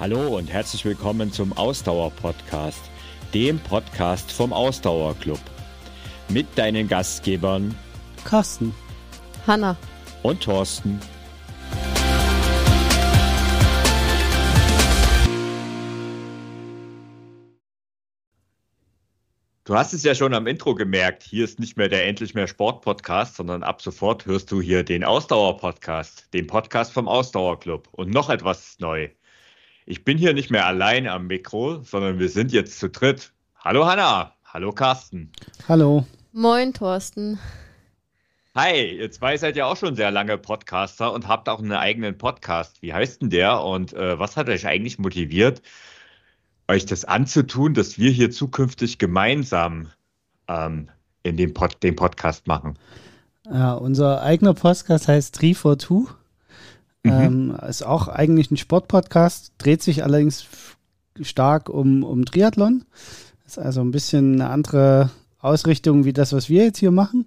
Hallo und herzlich willkommen zum Ausdauer-Podcast, dem Podcast vom Ausdauerclub. Mit deinen Gastgebern Carsten, Hanna und Thorsten. Du hast es ja schon am Intro gemerkt, hier ist nicht mehr der Endlich mehr Sport Podcast, sondern ab sofort hörst du hier den Ausdauer Podcast, den Podcast vom Ausdauerclub. Und noch etwas ist neu. Ich bin hier nicht mehr allein am Mikro, sondern wir sind jetzt zu dritt. Hallo Hanna, hallo Carsten. Hallo. Moin, Thorsten. Hi, ihr zwei seid ja auch schon sehr lange Podcaster und habt auch einen eigenen Podcast. Wie heißt denn der und äh, was hat euch eigentlich motiviert, euch das anzutun, dass wir hier zukünftig gemeinsam ähm, in dem Pod den Podcast machen? Ja, unser eigener Podcast heißt 342. Mhm. Ähm, ist auch eigentlich ein Sportpodcast, dreht sich allerdings stark um, um Triathlon. Ist also ein bisschen eine andere Ausrichtung wie das, was wir jetzt hier machen.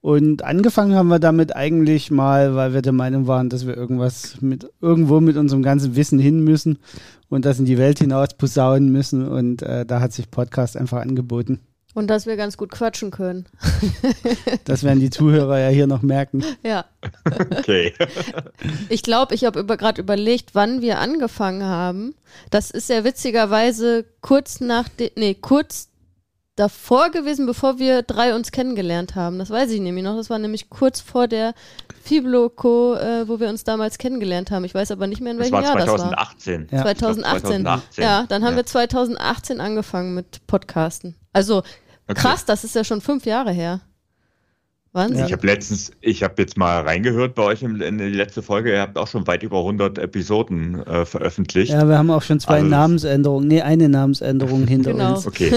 Und angefangen haben wir damit eigentlich mal, weil wir der Meinung waren, dass wir irgendwas mit irgendwo mit unserem ganzen Wissen hin müssen und das in die Welt hinaus posaunen müssen. Und äh, da hat sich Podcast einfach angeboten. Und dass wir ganz gut quatschen können. das werden die Zuhörer ja hier noch merken. Ja. Okay. Ich glaube, ich habe über, gerade überlegt, wann wir angefangen haben. Das ist ja witzigerweise kurz nach, de, nee, kurz davor gewesen, bevor wir drei uns kennengelernt haben. Das weiß ich nämlich noch. Das war nämlich kurz vor der Fibloco, äh, wo wir uns damals kennengelernt haben. Ich weiß aber nicht mehr, in welchem das war Jahr 2018. das war. Ja. 2018. 2018. Ja, dann haben ja. wir 2018 angefangen mit Podcasten. Also okay. krass, das ist ja schon fünf Jahre her. Wahnsinn. Ich habe letztens, ich habe jetzt mal reingehört bei euch in, in, die letzte Folge. Ihr habt auch schon weit über 100 Episoden äh, veröffentlicht. Ja, wir haben auch schon zwei also, Namensänderungen, nee, eine Namensänderung hinter genau. uns. Okay,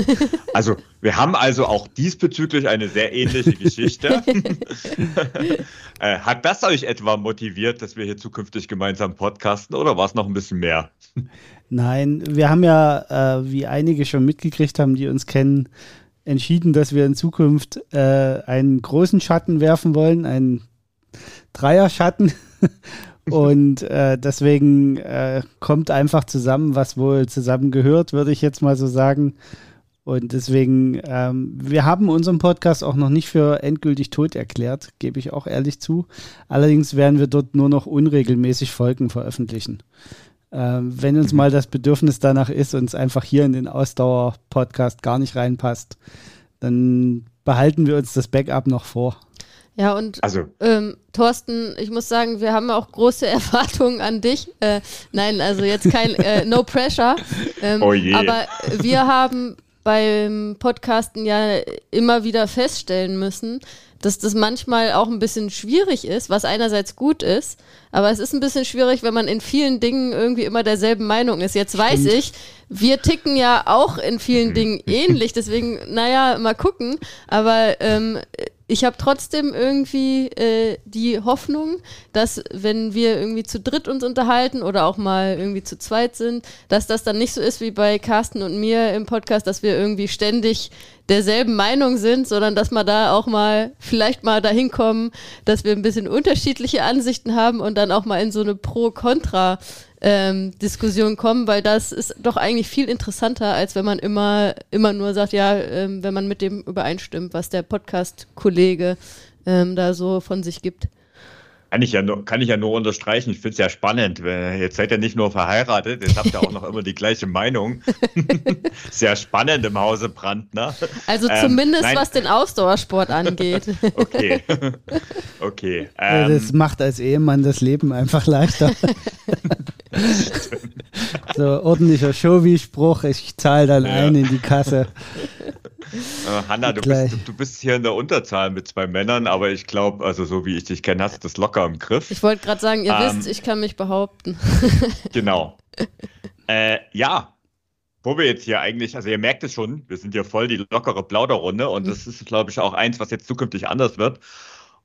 also wir haben also auch diesbezüglich eine sehr ähnliche Geschichte. äh, hat das euch etwa motiviert, dass wir hier zukünftig gemeinsam podcasten oder war es noch ein bisschen mehr? Nein, wir haben ja, äh, wie einige schon mitgekriegt haben, die uns kennen, entschieden, dass wir in Zukunft äh, einen großen Schatten werfen wollen, einen Dreier-Schatten. Und äh, deswegen äh, kommt einfach zusammen, was wohl zusammengehört, würde ich jetzt mal so sagen. Und deswegen, ähm, wir haben unseren Podcast auch noch nicht für endgültig tot erklärt, gebe ich auch ehrlich zu. Allerdings werden wir dort nur noch unregelmäßig Folgen veröffentlichen. Ähm, wenn uns mal das Bedürfnis danach ist und es einfach hier in den Ausdauer-Podcast gar nicht reinpasst, dann behalten wir uns das Backup noch vor. Ja, und also. ähm, Thorsten, ich muss sagen, wir haben auch große Erwartungen an dich. Äh, nein, also jetzt kein äh, No Pressure. Ähm, oh je. Aber wir haben beim Podcasten ja immer wieder feststellen müssen, dass das manchmal auch ein bisschen schwierig ist, was einerseits gut ist, aber es ist ein bisschen schwierig, wenn man in vielen Dingen irgendwie immer derselben Meinung ist. Jetzt weiß Stimmt. ich, wir ticken ja auch in vielen mhm. Dingen ähnlich, deswegen, naja, mal gucken, aber ähm, ich habe trotzdem irgendwie äh, die Hoffnung, dass wenn wir irgendwie zu dritt uns unterhalten oder auch mal irgendwie zu zweit sind, dass das dann nicht so ist wie bei Carsten und mir im Podcast, dass wir irgendwie ständig derselben Meinung sind, sondern dass wir da auch mal vielleicht mal dahin kommen, dass wir ein bisschen unterschiedliche Ansichten haben und dann auch mal in so eine Pro-Kontra- ähm, Diskussion kommen, weil das ist doch eigentlich viel interessanter, als wenn man immer, immer nur sagt, ja, ähm, wenn man mit dem übereinstimmt, was der Podcast-Kollege ähm, da so von sich gibt. Kann ich ja nur, kann ich ja nur unterstreichen. Ich finde es ja spannend. Jetzt seid ihr nicht nur verheiratet, jetzt habt ihr auch noch immer die gleiche Meinung. Sehr spannend im Hause Brandner. Also ähm, zumindest ähm, was den Ausdauersport angeht. okay. Okay. Ähm, das macht als Ehemann das Leben einfach leichter. so ordentlicher Showy-Spruch, ich zahle dann ja. ein in die Kasse. Äh, Hanna, du bist, du bist, hier in der Unterzahl mit zwei Männern, aber ich glaube, also so wie ich dich kenne, hast du das locker im Griff. Ich wollte gerade sagen, ihr ähm, wisst, ich kann mich behaupten. genau. Äh, ja, wo wir jetzt hier eigentlich, also ihr merkt es schon, wir sind hier voll die lockere Plauderrunde und das ist, glaube ich, auch eins, was jetzt zukünftig anders wird.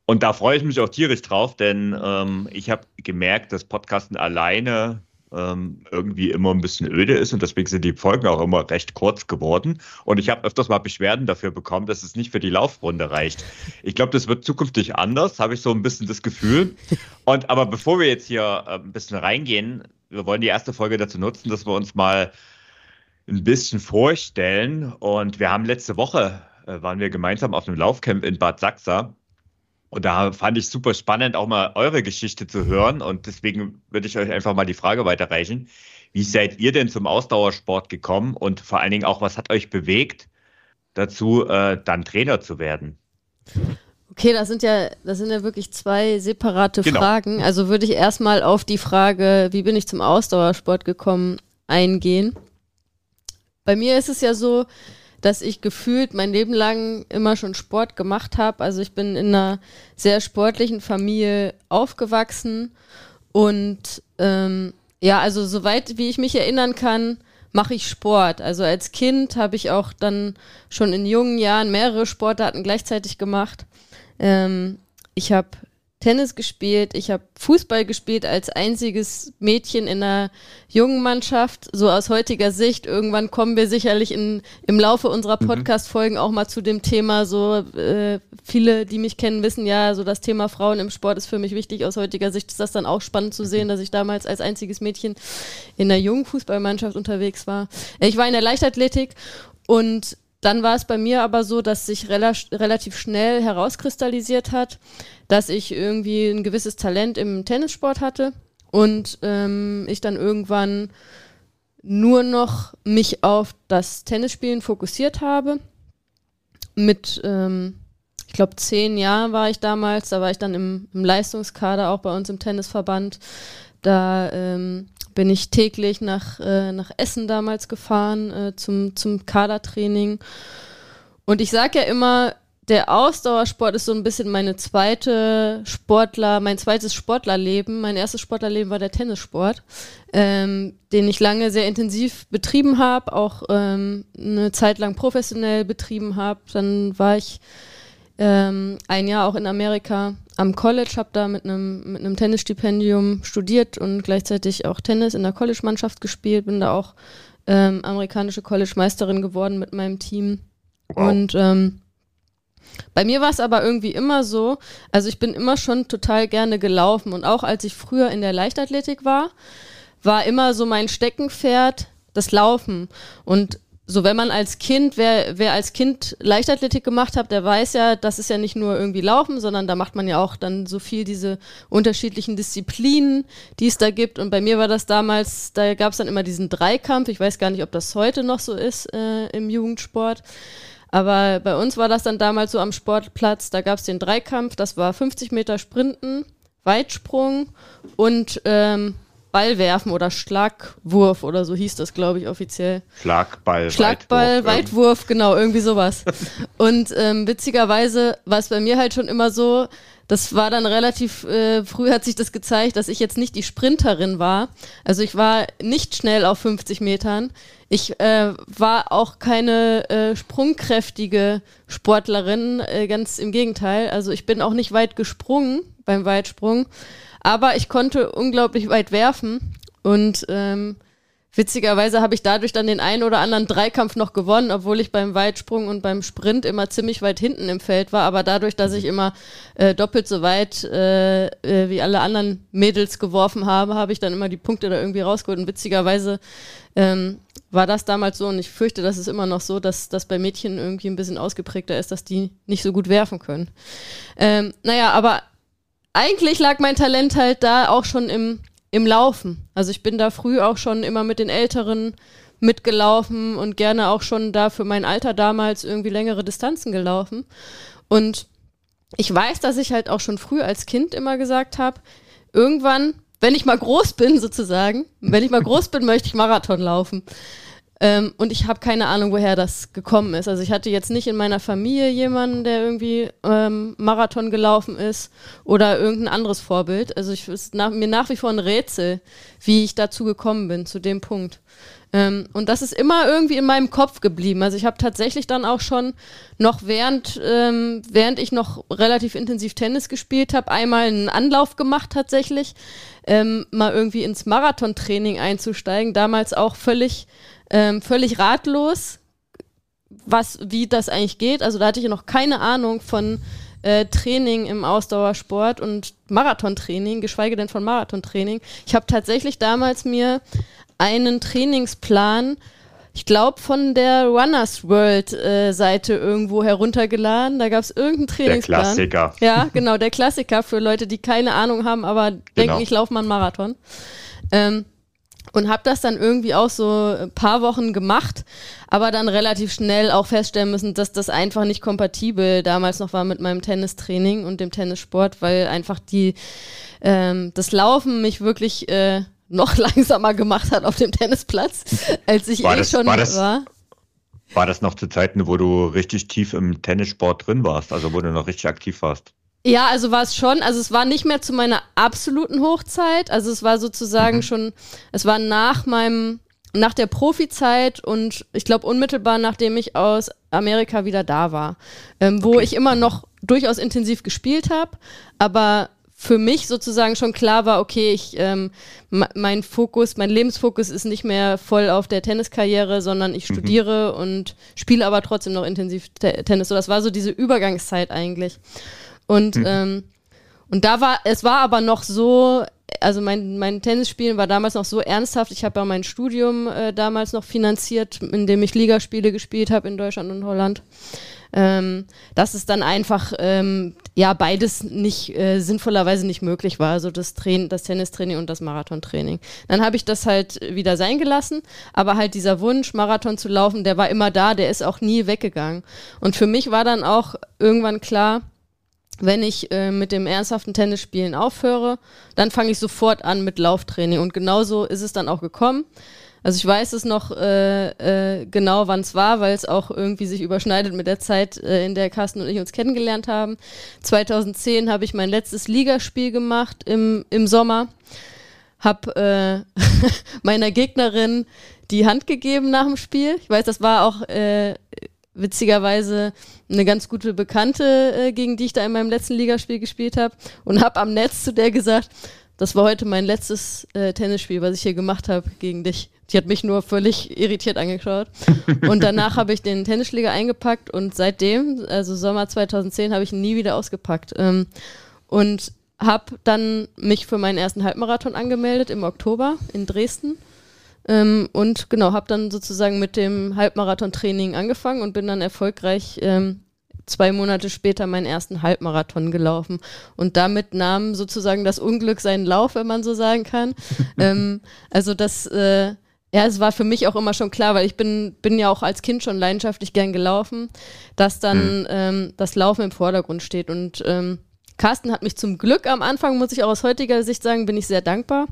Und da freue ich mich auch tierisch drauf, denn ähm, ich habe gemerkt, dass Podcasten alleine ähm, irgendwie immer ein bisschen öde ist und deswegen sind die Folgen auch immer recht kurz geworden. Und ich habe öfters mal Beschwerden dafür bekommen, dass es nicht für die Laufrunde reicht. Ich glaube, das wird zukünftig anders, habe ich so ein bisschen das Gefühl. Und aber bevor wir jetzt hier äh, ein bisschen reingehen, wir wollen die erste Folge dazu nutzen, dass wir uns mal ein bisschen vorstellen. Und wir haben letzte Woche, äh, waren wir gemeinsam auf einem Laufcamp in Bad Sachsa. Und da fand ich super spannend, auch mal eure Geschichte zu hören. Und deswegen würde ich euch einfach mal die Frage weiterreichen. Wie seid ihr denn zum Ausdauersport gekommen? Und vor allen Dingen auch, was hat euch bewegt, dazu äh, dann Trainer zu werden? Okay, das sind ja, das sind ja wirklich zwei separate genau. Fragen. Also würde ich erstmal auf die Frage, wie bin ich zum Ausdauersport gekommen, eingehen. Bei mir ist es ja so, dass ich gefühlt mein Leben lang immer schon Sport gemacht habe. Also ich bin in einer sehr sportlichen Familie aufgewachsen und ähm, ja, also soweit wie ich mich erinnern kann, mache ich Sport. Also als Kind habe ich auch dann schon in jungen Jahren mehrere Sportarten gleichzeitig gemacht. Ähm, ich habe Tennis gespielt, ich habe Fußball gespielt als einziges Mädchen in einer jungen Mannschaft. So aus heutiger Sicht, irgendwann kommen wir sicherlich in, im Laufe unserer mhm. Podcast-Folgen auch mal zu dem Thema. So äh, viele, die mich kennen, wissen ja, so das Thema Frauen im Sport ist für mich wichtig. Aus heutiger Sicht ist das dann auch spannend zu sehen, dass ich damals als einziges Mädchen in einer jungen Fußballmannschaft unterwegs war. Ich war in der Leichtathletik und dann war es bei mir aber so, dass sich rela relativ schnell herauskristallisiert hat, dass ich irgendwie ein gewisses Talent im Tennissport hatte und ähm, ich dann irgendwann nur noch mich auf das Tennisspielen fokussiert habe. Mit, ähm, ich glaube, zehn Jahren war ich damals, da war ich dann im, im Leistungskader auch bei uns im Tennisverband. Da ähm, bin ich täglich nach, äh, nach Essen damals gefahren äh, zum, zum Kadertraining. Und ich sage ja immer, der Ausdauersport ist so ein bisschen meine zweite Sportler, mein zweites Sportlerleben. Mein erstes Sportlerleben war der Tennissport, ähm, den ich lange sehr intensiv betrieben habe, auch ähm, eine Zeit lang professionell betrieben habe. Dann war ich ähm, ein Jahr auch in Amerika am College, habe da mit einem mit einem Tennisstipendium studiert und gleichzeitig auch Tennis in der College-Mannschaft gespielt. Bin da auch ähm, amerikanische College-Meisterin geworden mit meinem Team. Wow. Und ähm, bei mir war es aber irgendwie immer so, also ich bin immer schon total gerne gelaufen und auch als ich früher in der Leichtathletik war, war immer so mein Steckenpferd das Laufen. Und so wenn man als Kind, wer, wer als Kind Leichtathletik gemacht hat, der weiß ja, das ist ja nicht nur irgendwie Laufen, sondern da macht man ja auch dann so viel diese unterschiedlichen Disziplinen, die es da gibt. Und bei mir war das damals, da gab es dann immer diesen Dreikampf. Ich weiß gar nicht, ob das heute noch so ist äh, im Jugendsport. Aber bei uns war das dann damals so am Sportplatz, da gab es den Dreikampf, das war 50 Meter Sprinten, Weitsprung und ähm, Ball werfen oder Schlagwurf oder so hieß das, glaube ich, offiziell. Schlagball, Schlagball, Weitwurf, Weitwurf genau, irgendwie sowas. Und ähm, witzigerweise war es bei mir halt schon immer so, das war dann relativ äh, früh hat sich das gezeigt, dass ich jetzt nicht die Sprinterin war. Also ich war nicht schnell auf 50 Metern. Ich äh, war auch keine äh, sprungkräftige Sportlerin, äh, ganz im Gegenteil. Also ich bin auch nicht weit gesprungen beim Weitsprung, aber ich konnte unglaublich weit werfen und ähm, Witzigerweise habe ich dadurch dann den einen oder anderen Dreikampf noch gewonnen, obwohl ich beim Weitsprung und beim Sprint immer ziemlich weit hinten im Feld war. Aber dadurch, dass ich immer äh, doppelt so weit äh, äh, wie alle anderen Mädels geworfen habe, habe ich dann immer die Punkte da irgendwie rausgeholt. Und witzigerweise ähm, war das damals so und ich fürchte, das ist immer noch so, dass das bei Mädchen irgendwie ein bisschen ausgeprägter ist, dass die nicht so gut werfen können. Ähm, naja, aber eigentlich lag mein Talent halt da auch schon im im Laufen. Also ich bin da früh auch schon immer mit den Älteren mitgelaufen und gerne auch schon da für mein Alter damals irgendwie längere Distanzen gelaufen. Und ich weiß, dass ich halt auch schon früh als Kind immer gesagt habe, irgendwann, wenn ich mal groß bin sozusagen, wenn ich mal groß bin, möchte ich Marathon laufen. Ähm, und ich habe keine Ahnung, woher das gekommen ist. Also ich hatte jetzt nicht in meiner Familie jemanden, der irgendwie ähm, Marathon gelaufen ist oder irgendein anderes Vorbild. Also ich ist nach, mir nach wie vor ein Rätsel, wie ich dazu gekommen bin, zu dem Punkt. Ähm, und das ist immer irgendwie in meinem Kopf geblieben. Also ich habe tatsächlich dann auch schon noch während, ähm, während ich noch relativ intensiv Tennis gespielt habe, einmal einen Anlauf gemacht tatsächlich, ähm, mal irgendwie ins Marathontraining einzusteigen. Damals auch völlig ähm, völlig ratlos, was, wie das eigentlich geht. Also da hatte ich noch keine Ahnung von, äh, Training im Ausdauersport und Marathontraining, geschweige denn von Marathontraining. Ich habe tatsächlich damals mir einen Trainingsplan ich glaube, von der Runners World äh, Seite irgendwo heruntergeladen. Da gab es irgendeinen Trainingsplan. Der Klassiker. Ja, genau, der Klassiker für Leute, die keine Ahnung haben, aber genau. denken, ich laufe mal einen Marathon. Ähm, und habe das dann irgendwie auch so ein paar Wochen gemacht, aber dann relativ schnell auch feststellen müssen, dass das einfach nicht kompatibel damals noch war mit meinem Tennistraining und dem Tennissport, weil einfach die ähm, das Laufen mich wirklich äh, noch langsamer gemacht hat auf dem Tennisplatz, als ich war eh das, schon war. Das, war. War das noch zu Zeiten, wo du richtig tief im Tennissport drin warst, also wo du noch richtig aktiv warst? Ja, also war es schon. Also es war nicht mehr zu meiner absoluten Hochzeit. Also es war sozusagen mhm. schon, es war nach meinem, nach der Profizeit und ich glaube unmittelbar nachdem ich aus Amerika wieder da war, ähm, wo okay. ich immer noch durchaus intensiv gespielt habe, aber für mich sozusagen schon klar war, okay, ich, ähm, mein Fokus, mein Lebensfokus ist nicht mehr voll auf der Tenniskarriere, sondern ich mhm. studiere und spiele aber trotzdem noch intensiv Tennis. So, das war so diese Übergangszeit eigentlich. Und, mhm. ähm, und da war, es war aber noch so, also mein, mein Tennisspielen war damals noch so ernsthaft. Ich habe ja mein Studium äh, damals noch finanziert, indem ich Ligaspiele gespielt habe in Deutschland und Holland. Ähm, dass es dann einfach ähm, ja beides nicht äh, sinnvollerweise nicht möglich war, also das Train das Tennistraining und das Marathontraining. Dann habe ich das halt wieder sein gelassen, aber halt dieser Wunsch Marathon zu laufen, der war immer da, der ist auch nie weggegangen. Und für mich war dann auch irgendwann klar, wenn ich äh, mit dem ernsthaften Tennisspielen aufhöre, dann fange ich sofort an mit Lauftraining. Und genauso ist es dann auch gekommen. Also ich weiß es noch äh, äh, genau, wann es war, weil es auch irgendwie sich überschneidet mit der Zeit, äh, in der Carsten und ich uns kennengelernt haben. 2010 habe ich mein letztes Ligaspiel gemacht im, im Sommer. Hab äh, meiner Gegnerin die Hand gegeben nach dem Spiel. Ich weiß, das war auch äh, witzigerweise eine ganz gute Bekannte, äh, gegen die ich da in meinem letzten Ligaspiel gespielt habe und habe am Netz zu der gesagt, das war heute mein letztes äh, Tennisspiel, was ich hier gemacht habe gegen dich. Die hat mich nur völlig irritiert angeschaut. Und danach habe ich den Tennisschläger eingepackt und seitdem, also Sommer 2010, habe ich ihn nie wieder ausgepackt. Ähm, und habe dann mich für meinen ersten Halbmarathon angemeldet im Oktober in Dresden ähm, und genau, habe dann sozusagen mit dem Halbmarathon-Training angefangen und bin dann erfolgreich ähm, zwei Monate später meinen ersten Halbmarathon gelaufen. Und damit nahm sozusagen das Unglück seinen Lauf, wenn man so sagen kann. ähm, also das, äh, ja, es war für mich auch immer schon klar, weil ich bin, bin ja auch als Kind schon leidenschaftlich gern gelaufen, dass dann mhm. ähm, das Laufen im Vordergrund steht. Und ähm, Carsten hat mich zum Glück am Anfang, muss ich auch aus heutiger Sicht sagen, bin ich sehr dankbar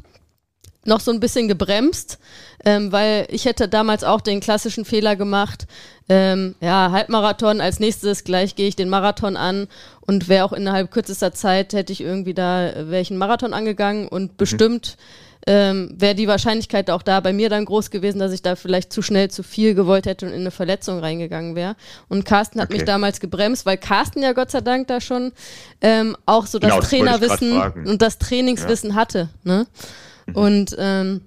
noch so ein bisschen gebremst, ähm, weil ich hätte damals auch den klassischen Fehler gemacht, ähm, ja, Halbmarathon, als nächstes gleich gehe ich den Marathon an und wäre auch innerhalb kürzester Zeit, hätte ich irgendwie da, ich einen Marathon angegangen und mhm. bestimmt ähm, wäre die Wahrscheinlichkeit auch da bei mir dann groß gewesen, dass ich da vielleicht zu schnell zu viel gewollt hätte und in eine Verletzung reingegangen wäre. Und Carsten hat okay. mich damals gebremst, weil Carsten ja Gott sei Dank da schon ähm, auch so das genau, Trainerwissen und das Trainingswissen ja. hatte. Ne? Mhm. Und, ähm,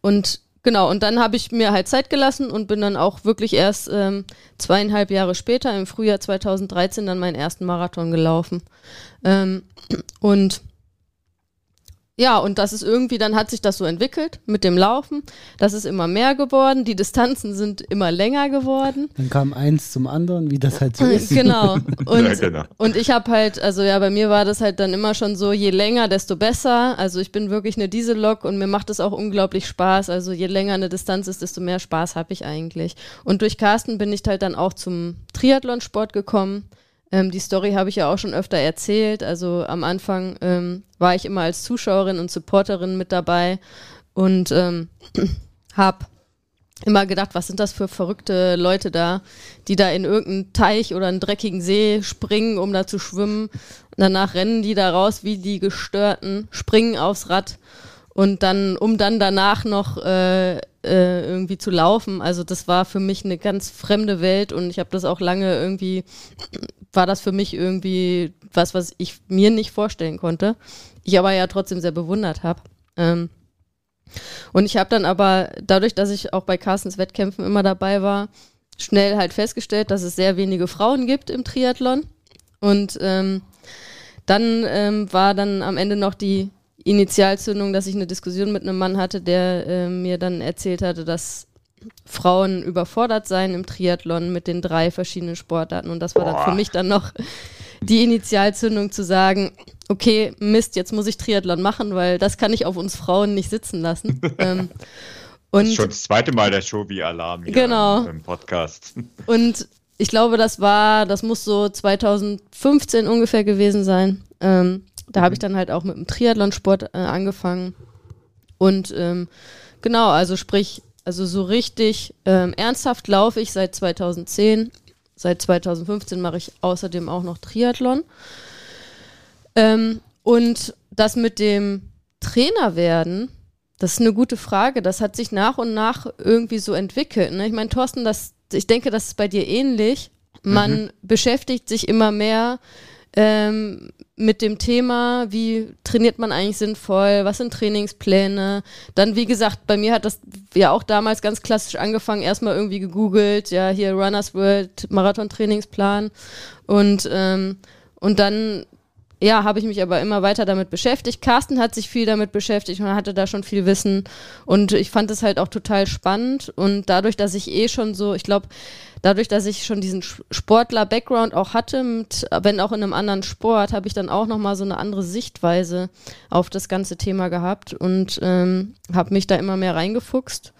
und genau, und dann habe ich mir halt Zeit gelassen und bin dann auch wirklich erst ähm, zweieinhalb Jahre später, im Frühjahr 2013, dann meinen ersten Marathon gelaufen. Ähm, und ja, und das ist irgendwie, dann hat sich das so entwickelt mit dem Laufen. Das ist immer mehr geworden. Die Distanzen sind immer länger geworden. Dann kam eins zum anderen, wie das halt so ist. Genau. Und, ja, genau. und ich habe halt, also ja, bei mir war das halt dann immer schon so, je länger, desto besser. Also ich bin wirklich eine Diesellok und mir macht es auch unglaublich Spaß. Also je länger eine Distanz ist, desto mehr Spaß habe ich eigentlich. Und durch Carsten bin ich halt dann auch zum Triathlonsport gekommen. Ähm, die Story habe ich ja auch schon öfter erzählt. Also am Anfang ähm, war ich immer als Zuschauerin und Supporterin mit dabei und ähm, habe immer gedacht, was sind das für verrückte Leute da, die da in irgendeinen Teich oder einen dreckigen See springen, um da zu schwimmen. Und danach rennen die da raus wie die Gestörten, springen aufs Rad und dann, um dann danach noch äh, äh, irgendwie zu laufen. Also das war für mich eine ganz fremde Welt und ich habe das auch lange irgendwie, war das für mich irgendwie was, was ich mir nicht vorstellen konnte. Ich aber ja trotzdem sehr bewundert habe. Ähm, und ich habe dann aber, dadurch, dass ich auch bei Carstens Wettkämpfen immer dabei war, schnell halt festgestellt, dass es sehr wenige Frauen gibt im Triathlon. Und ähm, dann ähm, war dann am Ende noch die Initialzündung, dass ich eine Diskussion mit einem Mann hatte, der äh, mir dann erzählt hatte, dass Frauen überfordert seien im Triathlon mit den drei verschiedenen Sportarten. Und das war Boah. dann für mich dann noch die Initialzündung zu sagen, okay, Mist, jetzt muss ich Triathlon machen, weil das kann ich auf uns Frauen nicht sitzen lassen. ähm, und das ist schon das zweite Mal der Show wie Alarm genau. im Podcast. Und ich glaube, das war, das muss so 2015 ungefähr gewesen sein. Ähm, da habe ich dann halt auch mit dem Triathlonsport äh, angefangen. Und ähm, genau, also sprich, also so richtig ähm, ernsthaft laufe ich seit 2010. Seit 2015 mache ich außerdem auch noch Triathlon. Ähm, und das mit dem Trainer werden, das ist eine gute Frage. Das hat sich nach und nach irgendwie so entwickelt. Ne? Ich meine, Thorsten, das, ich denke, das ist bei dir ähnlich. Man mhm. beschäftigt sich immer mehr ähm, mit dem Thema, wie trainiert man eigentlich sinnvoll, was sind Trainingspläne. Dann, wie gesagt, bei mir hat das ja auch damals ganz klassisch angefangen, erstmal irgendwie gegoogelt, ja, hier Runners World Marathon-Trainingsplan und, ähm, und dann ja, habe ich mich aber immer weiter damit beschäftigt. Carsten hat sich viel damit beschäftigt und hatte da schon viel Wissen. Und ich fand es halt auch total spannend. Und dadurch, dass ich eh schon so, ich glaube, dadurch, dass ich schon diesen Sportler-Background auch hatte, mit, wenn auch in einem anderen Sport, habe ich dann auch nochmal so eine andere Sichtweise auf das ganze Thema gehabt und ähm, habe mich da immer mehr reingefuchst.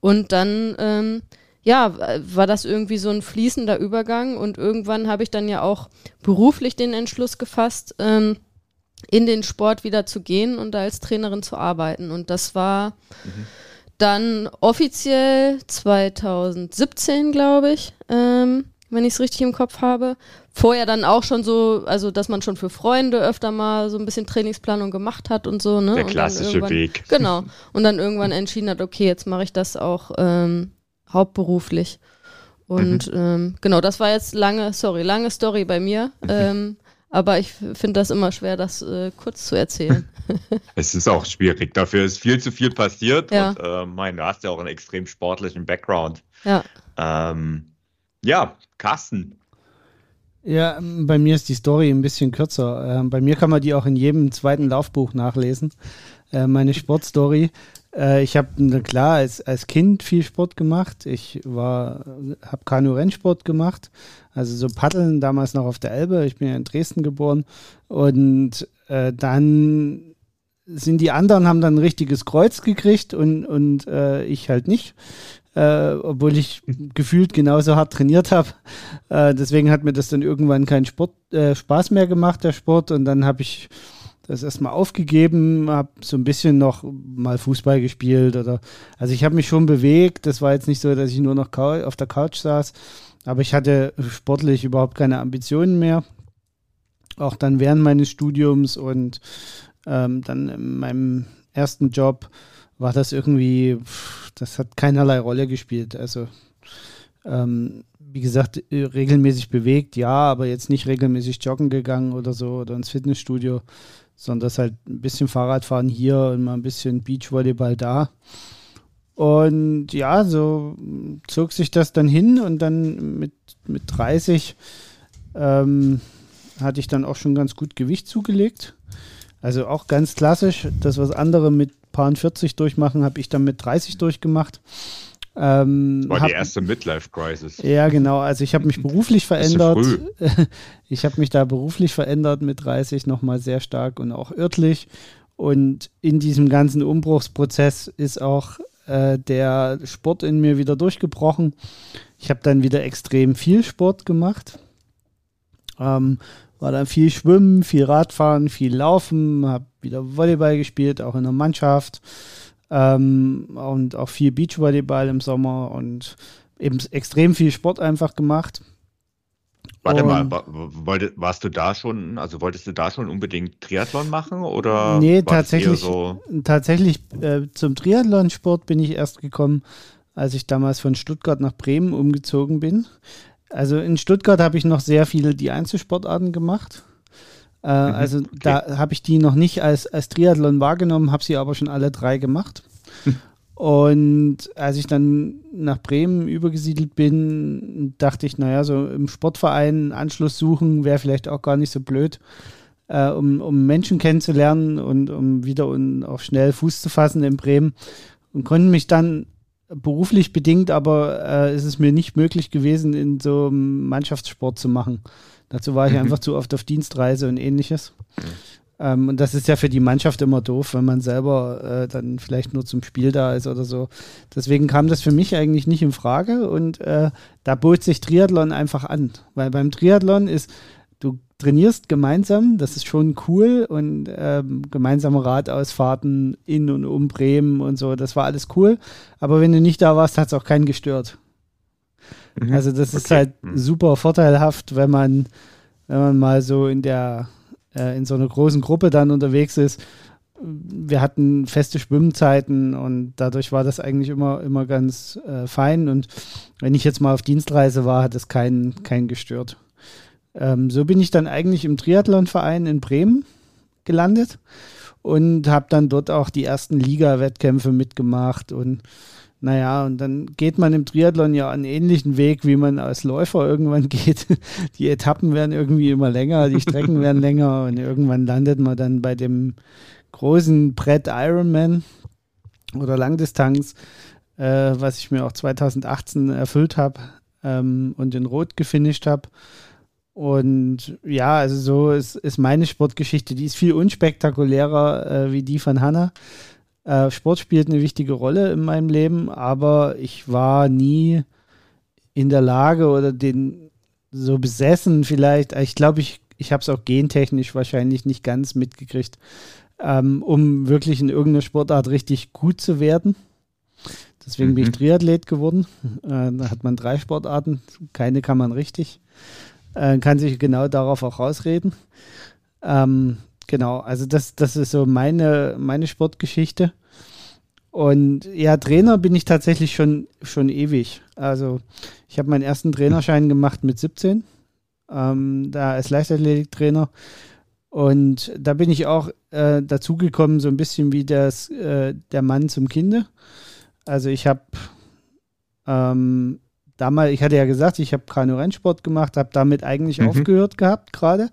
Und dann ähm, ja, war das irgendwie so ein fließender Übergang und irgendwann habe ich dann ja auch beruflich den Entschluss gefasst, ähm, in den Sport wieder zu gehen und da als Trainerin zu arbeiten. Und das war mhm. Dann offiziell 2017, glaube ich, ähm, wenn ich es richtig im Kopf habe. Vorher dann auch schon so, also dass man schon für Freunde öfter mal so ein bisschen Trainingsplanung gemacht hat und so. Ne? Der klassische Weg. Genau. Und dann irgendwann entschieden hat, okay, jetzt mache ich das auch ähm, hauptberuflich. Und mhm. ähm, genau, das war jetzt lange, sorry, lange Story bei mir. Ähm, aber ich finde das immer schwer, das äh, kurz zu erzählen. es ist auch schwierig. Dafür ist viel zu viel passiert. Ja. Und äh, mein, du hast ja auch einen extrem sportlichen Background. Ja. Ähm, ja, Carsten. Ja, bei mir ist die Story ein bisschen kürzer. Ähm, bei mir kann man die auch in jedem zweiten Laufbuch nachlesen. Äh, meine Sportstory. Äh, ich habe klar als, als Kind viel Sport gemacht. Ich war, habe Kanu-Rennsport gemacht, also so Paddeln damals noch auf der Elbe. Ich bin ja in Dresden geboren und äh, dann sind die anderen haben dann ein richtiges Kreuz gekriegt und und äh, ich halt nicht. Äh, obwohl ich gefühlt genauso hart trainiert habe. Äh, deswegen hat mir das dann irgendwann keinen Sport, äh, Spaß mehr gemacht, der Sport. Und dann habe ich das erstmal aufgegeben, habe so ein bisschen noch mal Fußball gespielt oder also ich habe mich schon bewegt. Das war jetzt nicht so, dass ich nur noch auf der Couch saß, aber ich hatte sportlich überhaupt keine Ambitionen mehr. Auch dann während meines Studiums und ähm, dann in meinem ersten Job war das irgendwie, das hat keinerlei Rolle gespielt. Also ähm, wie gesagt, regelmäßig bewegt, ja, aber jetzt nicht regelmäßig joggen gegangen oder so oder ins Fitnessstudio sondern das halt ein bisschen Fahrradfahren hier und mal ein bisschen Beachvolleyball da. Und ja, so zog sich das dann hin und dann mit, mit 30 ähm, hatte ich dann auch schon ganz gut Gewicht zugelegt. Also auch ganz klassisch, das, was andere mit Paar 40 durchmachen, habe ich dann mit 30 durchgemacht. Ähm, war hab, die erste Midlife-Crisis. Ja, genau. Also ich habe mich beruflich verändert. ich habe mich da beruflich verändert mit 30 nochmal sehr stark und auch örtlich. Und in diesem ganzen Umbruchsprozess ist auch äh, der Sport in mir wieder durchgebrochen. Ich habe dann wieder extrem viel Sport gemacht. Ähm, war dann viel Schwimmen, viel Radfahren, viel Laufen, habe wieder Volleyball gespielt, auch in der Mannschaft. Ähm, und auch viel Beachvolleyball im Sommer und eben extrem viel Sport einfach gemacht. Warte mal, wollte, warst du da schon, also wolltest du da schon unbedingt Triathlon machen oder? Nee, tatsächlich, so? tatsächlich äh, zum Triathlonsport bin ich erst gekommen, als ich damals von Stuttgart nach Bremen umgezogen bin. Also in Stuttgart habe ich noch sehr viele die Einzelsportarten gemacht. Äh, mhm, also okay. da habe ich die noch nicht als, als Triathlon wahrgenommen, habe sie aber schon alle drei gemacht. Und als ich dann nach Bremen übergesiedelt bin, dachte ich, naja, so im Sportverein Anschluss suchen wäre vielleicht auch gar nicht so blöd, äh, um, um Menschen kennenzulernen und um wieder und auch schnell Fuß zu fassen in Bremen. Und konnte mich dann beruflich bedingt, aber äh, ist es mir nicht möglich gewesen, in so einem Mannschaftssport zu machen. Dazu war ich mhm. einfach zu oft auf Dienstreise und ähnliches. Ähm, und das ist ja für die Mannschaft immer doof, wenn man selber äh, dann vielleicht nur zum Spiel da ist oder so. Deswegen kam das für mich eigentlich nicht in Frage und äh, da bot sich Triathlon einfach an. Weil beim Triathlon ist, du trainierst gemeinsam, das ist schon cool und ähm, gemeinsame Radausfahrten in und um Bremen und so, das war alles cool. Aber wenn du nicht da warst, hat es auch keinen gestört. Mhm. Also das okay. ist halt mhm. super vorteilhaft, wenn man, wenn man mal so in der, äh, in so einer großen Gruppe dann unterwegs ist. Wir hatten feste Schwimmzeiten und dadurch war das eigentlich immer, immer ganz äh, fein. Und wenn ich jetzt mal auf Dienstreise war, hat es keinen, keinen gestört. Ähm, so bin ich dann eigentlich im Triathlonverein in Bremen gelandet und habe dann dort auch die ersten Liga-Wettkämpfe mitgemacht und naja, und dann geht man im Triathlon ja einen ähnlichen Weg, wie man als Läufer irgendwann geht. Die Etappen werden irgendwie immer länger, die Strecken werden länger und irgendwann landet man dann bei dem großen Brett Ironman oder Langdistanz, äh, was ich mir auch 2018 erfüllt habe ähm, und in Rot gefinisht habe. Und ja, also so ist, ist meine Sportgeschichte. Die ist viel unspektakulärer äh, wie die von Hannah. Äh, Sport spielt eine wichtige Rolle in meinem Leben, aber ich war nie in der Lage oder den so besessen vielleicht. Ich glaube, ich, ich habe es auch gentechnisch wahrscheinlich nicht ganz mitgekriegt, ähm, um wirklich in irgendeiner Sportart richtig gut zu werden. Deswegen mhm. bin ich mhm. Triathlet geworden. Äh, da hat man drei Sportarten, keine kann man richtig. Äh, kann sich genau darauf auch rausreden. Ähm, genau, also das, das ist so meine, meine Sportgeschichte. Und ja, Trainer bin ich tatsächlich schon, schon ewig. Also ich habe meinen ersten Trainerschein gemacht mit 17, ähm, da als Leichtathletiktrainer. Und da bin ich auch äh, dazugekommen, so ein bisschen wie das, äh, der Mann zum Kinde. Also ich habe ähm, damals, ich hatte ja gesagt, ich habe Kanu-Rennsport gemacht, habe damit eigentlich mhm. aufgehört gehabt gerade.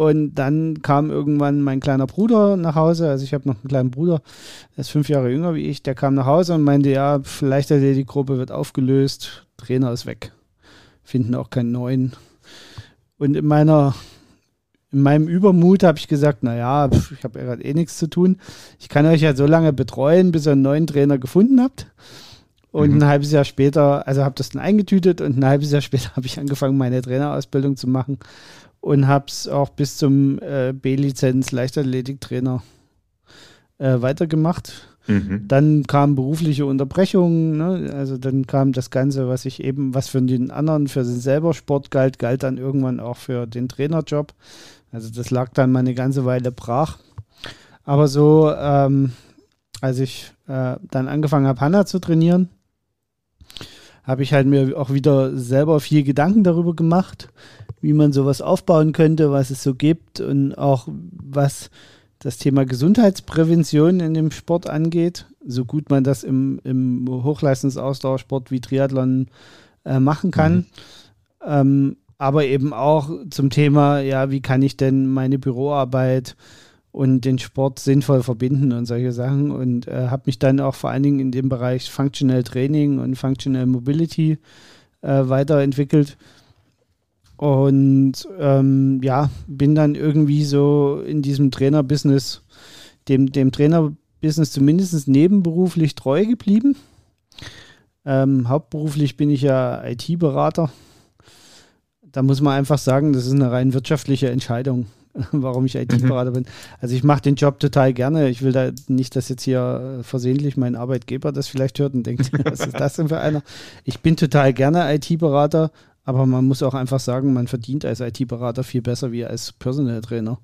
Und dann kam irgendwann mein kleiner Bruder nach Hause. Also ich habe noch einen kleinen Bruder, der ist fünf Jahre jünger wie ich. Der kam nach Hause und meinte, ja, vielleicht die Gruppe wird aufgelöst, Trainer ist weg. Finden auch keinen neuen. Und in meiner in meinem Übermut habe ich gesagt, naja, ich habe ja gerade eh nichts zu tun. Ich kann euch ja so lange betreuen, bis ihr einen neuen Trainer gefunden habt. Und mhm. ein halbes Jahr später, also habe das dann eingetütet und ein halbes Jahr später habe ich angefangen, meine Trainerausbildung zu machen und habe es auch bis zum äh, B-Lizenz Leichtathletiktrainer äh, weitergemacht. Mhm. Dann kamen berufliche Unterbrechungen, ne? also dann kam das Ganze, was ich eben, was für den anderen, für den selber Sport galt, galt dann irgendwann auch für den Trainerjob. Also das lag dann mal eine ganze Weile brach. Aber so, ähm, als ich äh, dann angefangen habe, Hanna zu trainieren, habe ich halt mir auch wieder selber viel Gedanken darüber gemacht, wie man sowas aufbauen könnte, was es so gibt und auch was das Thema Gesundheitsprävention in dem Sport angeht, so gut man das im, im Hochleistungsausdauersport wie Triathlon äh, machen kann. Mhm. Ähm, aber eben auch zum Thema, ja, wie kann ich denn meine Büroarbeit und den Sport sinnvoll verbinden und solche Sachen und äh, habe mich dann auch vor allen Dingen in dem Bereich Functional Training und Functional Mobility äh, weiterentwickelt. Und ähm, ja, bin dann irgendwie so in diesem Trainerbusiness, dem, dem Trainerbusiness zumindest nebenberuflich treu geblieben. Ähm, hauptberuflich bin ich ja IT-Berater. Da muss man einfach sagen, das ist eine rein wirtschaftliche Entscheidung. warum ich IT-Berater mhm. bin. Also ich mache den Job total gerne. Ich will da nicht, dass jetzt hier äh, versehentlich mein Arbeitgeber das vielleicht hört und denkt, was ist das denn für einer? Ich bin total gerne IT-Berater, aber man muss auch einfach sagen, man verdient als IT-Berater viel besser wie als Personal Trainer.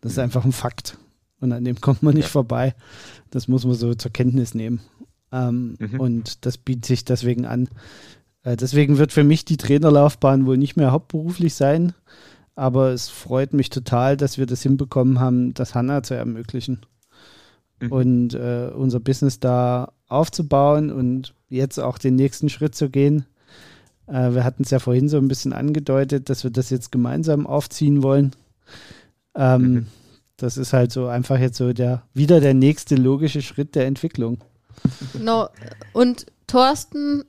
Das ist mhm. einfach ein Fakt. Und an dem kommt man nicht ja. vorbei. Das muss man so zur Kenntnis nehmen. Ähm, mhm. Und das bietet sich deswegen an. Äh, deswegen wird für mich die Trainerlaufbahn wohl nicht mehr hauptberuflich sein, aber es freut mich total, dass wir das hinbekommen haben, das Hanna zu ermöglichen. mhm. und äh, unser Business da aufzubauen und jetzt auch den nächsten Schritt zu gehen. Äh, wir hatten es ja vorhin so ein bisschen angedeutet, dass wir das jetzt gemeinsam aufziehen wollen. Ähm, mhm. Das ist halt so einfach jetzt so der wieder der nächste logische Schritt der Entwicklung. Genau. Und Thorsten,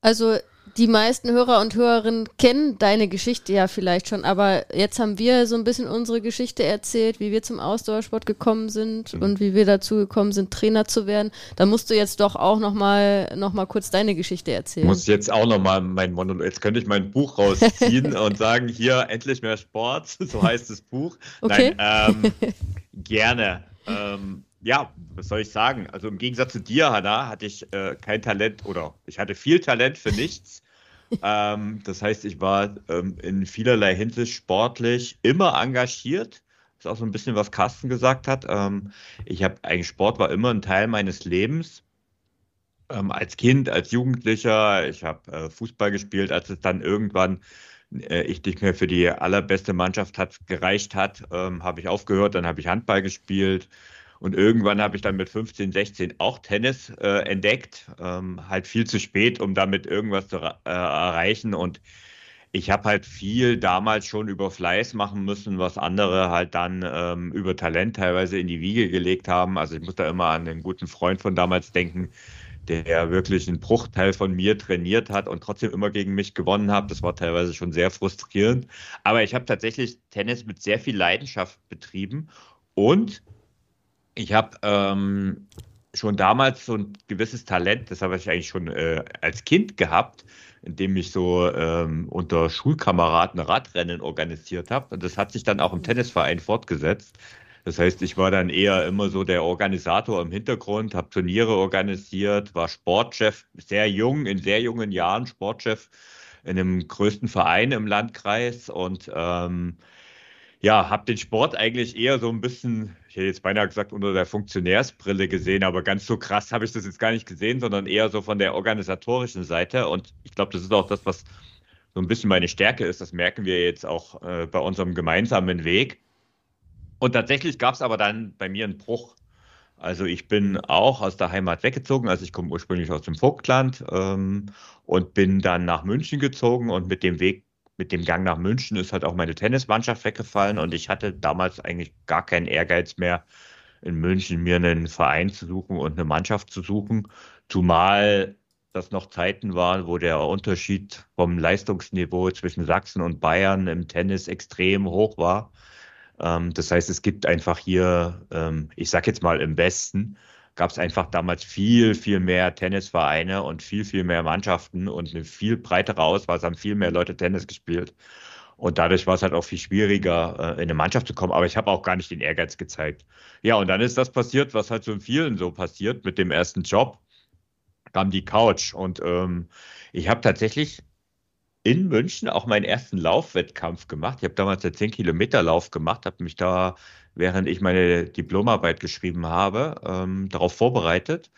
also die meisten Hörer und Hörerinnen kennen deine Geschichte ja vielleicht schon, aber jetzt haben wir so ein bisschen unsere Geschichte erzählt, wie wir zum Ausdauersport gekommen sind mhm. und wie wir dazu gekommen sind, Trainer zu werden. Da musst du jetzt doch auch nochmal noch mal kurz deine Geschichte erzählen. Muss jetzt auch nochmal mein Monolog, jetzt könnte ich mein Buch rausziehen und sagen, hier, endlich mehr Sport, so heißt das Buch. Okay. Nein, ähm, gerne. Ähm, ja, was soll ich sagen? Also im Gegensatz zu dir, Hanna, hatte ich äh, kein Talent oder ich hatte viel Talent für nichts ähm, das heißt, ich war ähm, in vielerlei Hinsicht sportlich immer engagiert. Das ist auch so ein bisschen, was Carsten gesagt hat. Ähm, ich habe eigentlich Sport war immer ein Teil meines Lebens. Ähm, als Kind, als Jugendlicher. Ich habe äh, Fußball gespielt, als es dann irgendwann äh, ich nicht mehr für die allerbeste Mannschaft hat gereicht hat, ähm, habe ich aufgehört. Dann habe ich Handball gespielt und irgendwann habe ich dann mit 15, 16 auch Tennis äh, entdeckt. Ähm, halt viel zu spät, um damit irgendwas zu äh, erreichen. Und ich habe halt viel damals schon über Fleiß machen müssen, was andere halt dann ähm, über Talent teilweise in die Wiege gelegt haben. Also ich muss da immer an einen guten Freund von damals denken, der wirklich einen Bruchteil von mir trainiert hat und trotzdem immer gegen mich gewonnen hat. Das war teilweise schon sehr frustrierend. Aber ich habe tatsächlich Tennis mit sehr viel Leidenschaft betrieben und ich habe ähm, schon damals so ein gewisses Talent, das habe ich eigentlich schon äh, als Kind gehabt, indem ich so ähm, unter Schulkameraden Radrennen organisiert habe. Und das hat sich dann auch im Tennisverein fortgesetzt. Das heißt, ich war dann eher immer so der Organisator im Hintergrund, habe Turniere organisiert, war Sportchef, sehr jung, in sehr jungen Jahren Sportchef in einem größten Verein im Landkreis und ähm, ja, habe den Sport eigentlich eher so ein bisschen, ich hätte jetzt beinahe gesagt, unter der Funktionärsbrille gesehen, aber ganz so krass habe ich das jetzt gar nicht gesehen, sondern eher so von der organisatorischen Seite. Und ich glaube, das ist auch das, was so ein bisschen meine Stärke ist. Das merken wir jetzt auch äh, bei unserem gemeinsamen Weg. Und tatsächlich gab es aber dann bei mir einen Bruch. Also ich bin auch aus der Heimat weggezogen, also ich komme ursprünglich aus dem Vogtland ähm, und bin dann nach München gezogen und mit dem Weg mit dem Gang nach München ist halt auch meine Tennismannschaft weggefallen und ich hatte damals eigentlich gar keinen Ehrgeiz mehr, in München mir einen Verein zu suchen und eine Mannschaft zu suchen, zumal das noch Zeiten waren, wo der Unterschied vom Leistungsniveau zwischen Sachsen und Bayern im Tennis extrem hoch war. Ähm, das heißt, es gibt einfach hier, ähm, ich sag jetzt mal im Westen, gab es einfach damals viel, viel mehr Tennisvereine und viel, viel mehr Mannschaften und eine viel breitere Auswahl. Es haben viel mehr Leute Tennis gespielt. Und dadurch war es halt auch viel schwieriger, äh, in eine Mannschaft zu kommen. Aber ich habe auch gar nicht den Ehrgeiz gezeigt. Ja, und dann ist das passiert, was halt so vielen so passiert mit dem ersten Job. Kam die Couch. Und ähm, ich habe tatsächlich in München auch meinen ersten Laufwettkampf gemacht. Ich habe damals einen 10-Kilometer-Lauf gemacht, habe mich da während ich meine Diplomarbeit geschrieben habe, ähm, darauf vorbereitet.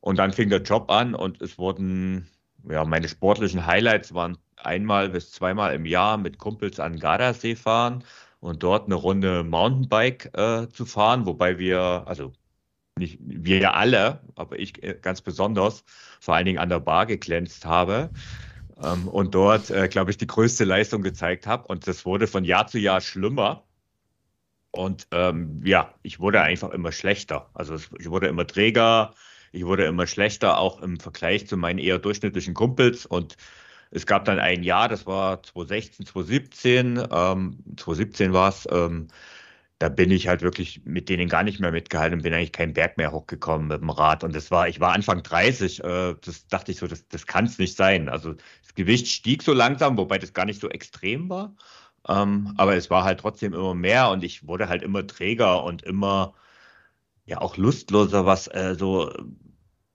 Und dann fing der Job an und es wurden, ja, meine sportlichen Highlights waren einmal bis zweimal im Jahr mit Kumpels an Gardasee fahren und dort eine Runde Mountainbike äh, zu fahren, wobei wir, also nicht wir alle, aber ich äh, ganz besonders, vor allen Dingen an der Bar geglänzt habe ähm, und dort, äh, glaube ich, die größte Leistung gezeigt habe. Und das wurde von Jahr zu Jahr schlimmer. Und ähm, ja, ich wurde einfach immer schlechter. Also ich wurde immer träger, ich wurde immer schlechter, auch im Vergleich zu meinen eher durchschnittlichen Kumpels. Und es gab dann ein Jahr, das war 2016, 2017, ähm, 2017 war es, ähm, da bin ich halt wirklich mit denen gar nicht mehr mitgehalten und bin eigentlich keinen Berg mehr hochgekommen mit dem Rad. Und das war, ich war Anfang 30, äh, das dachte ich so, das, das kann es nicht sein. Also das Gewicht stieg so langsam, wobei das gar nicht so extrem war. Ähm, aber es war halt trotzdem immer mehr und ich wurde halt immer träger und immer ja auch lustloser, was äh, so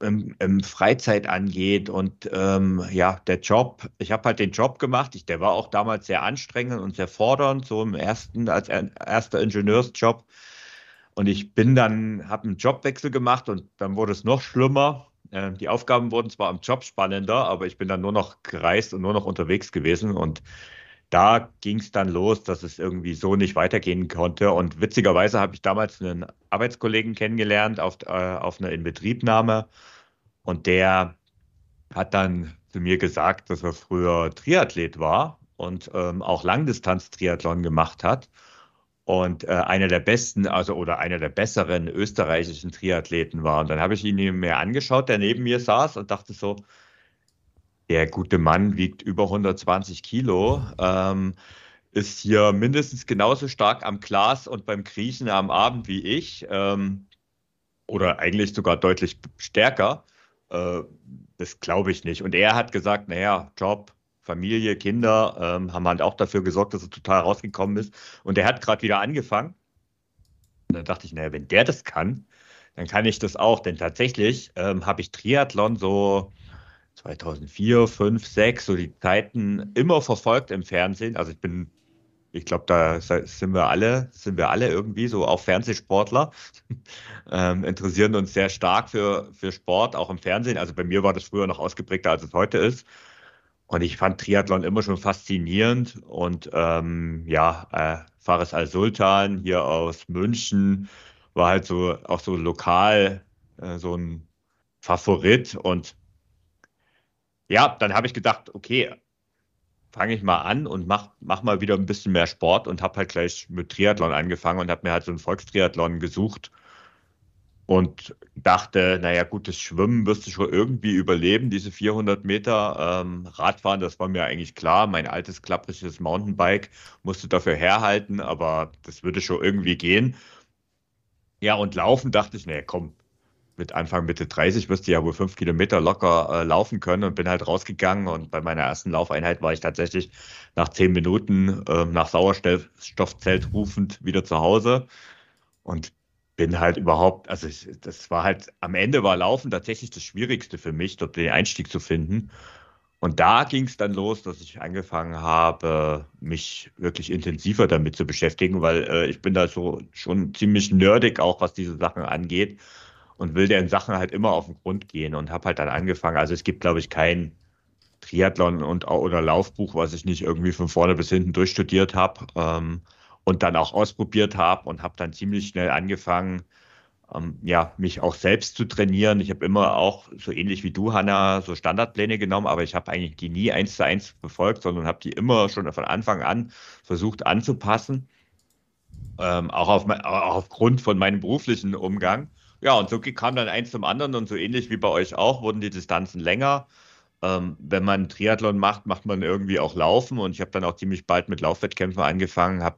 im, im, Freizeit angeht und ähm, ja, der Job, ich habe halt den Job gemacht, ich, der war auch damals sehr anstrengend und sehr fordernd, so im ersten, als erster Ingenieursjob. Und ich bin dann, habe einen Jobwechsel gemacht und dann wurde es noch schlimmer. Äh, die Aufgaben wurden zwar am Job spannender, aber ich bin dann nur noch gereist und nur noch unterwegs gewesen und da ging es dann los, dass es irgendwie so nicht weitergehen konnte. Und witzigerweise habe ich damals einen Arbeitskollegen kennengelernt auf, äh, auf einer Inbetriebnahme. Und der hat dann zu mir gesagt, dass er früher Triathlet war und ähm, auch Langdistanz-Triathlon gemacht hat. Und äh, einer der besten, also oder einer der besseren österreichischen Triathleten war. Und dann habe ich ihn mir angeschaut, der neben mir saß und dachte so, der gute Mann wiegt über 120 Kilo, ähm, ist hier mindestens genauso stark am Glas und beim Kriechen am Abend wie ich ähm, oder eigentlich sogar deutlich stärker. Äh, das glaube ich nicht. Und er hat gesagt, naja, Job, Familie, Kinder ähm, haben halt auch dafür gesorgt, dass er total rausgekommen ist. Und er hat gerade wieder angefangen. Und dann dachte ich, naja, wenn der das kann, dann kann ich das auch. Denn tatsächlich ähm, habe ich Triathlon so 2004, 5, 6, so die Zeiten immer verfolgt im Fernsehen. Also ich bin, ich glaube, da sind wir alle, sind wir alle irgendwie so auch Fernsehsportler, ähm, interessieren uns sehr stark für, für Sport, auch im Fernsehen. Also bei mir war das früher noch ausgeprägter, als es heute ist. Und ich fand Triathlon immer schon faszinierend. Und ähm, ja, äh, Fares Al-Sultan hier aus München war halt so auch so lokal äh, so ein Favorit. Und ja, dann habe ich gedacht, okay, fange ich mal an und mach, mach mal wieder ein bisschen mehr Sport und habe halt gleich mit Triathlon angefangen und habe mir halt so einen Volkstriathlon gesucht und dachte, naja gut, das Schwimmen wirst du schon irgendwie überleben, diese 400 Meter ähm, Radfahren, das war mir eigentlich klar. Mein altes klappriges Mountainbike musste dafür herhalten, aber das würde schon irgendwie gehen. Ja, und laufen dachte ich, naja, komm, mit Anfang Mitte 30 wirst du ja wohl fünf Kilometer locker äh, laufen können und bin halt rausgegangen und bei meiner ersten Laufeinheit war ich tatsächlich nach zehn Minuten äh, nach Sauerstoffzelt rufend wieder zu Hause und bin halt überhaupt, also ich, das war halt, am Ende war Laufen tatsächlich das Schwierigste für mich, dort den Einstieg zu finden. Und da ging es dann los, dass ich angefangen habe, mich wirklich intensiver damit zu beschäftigen, weil äh, ich bin da so schon ziemlich nerdig auch, was diese Sachen angeht und will den Sachen halt immer auf den Grund gehen und habe halt dann angefangen. Also es gibt, glaube ich, kein Triathlon und oder Laufbuch, was ich nicht irgendwie von vorne bis hinten durchstudiert habe ähm, und dann auch ausprobiert habe und habe dann ziemlich schnell angefangen, ähm, ja, mich auch selbst zu trainieren. Ich habe immer auch, so ähnlich wie du, Hanna, so Standardpläne genommen, aber ich habe eigentlich die nie eins zu eins befolgt, sondern habe die immer schon von Anfang an versucht anzupassen. Ähm, auch, auf, auch aufgrund von meinem beruflichen Umgang. Ja, und so kam dann eins zum anderen und so ähnlich wie bei euch auch wurden die Distanzen länger. Ähm, wenn man Triathlon macht, macht man irgendwie auch Laufen und ich habe dann auch ziemlich bald mit Laufwettkämpfen angefangen, habe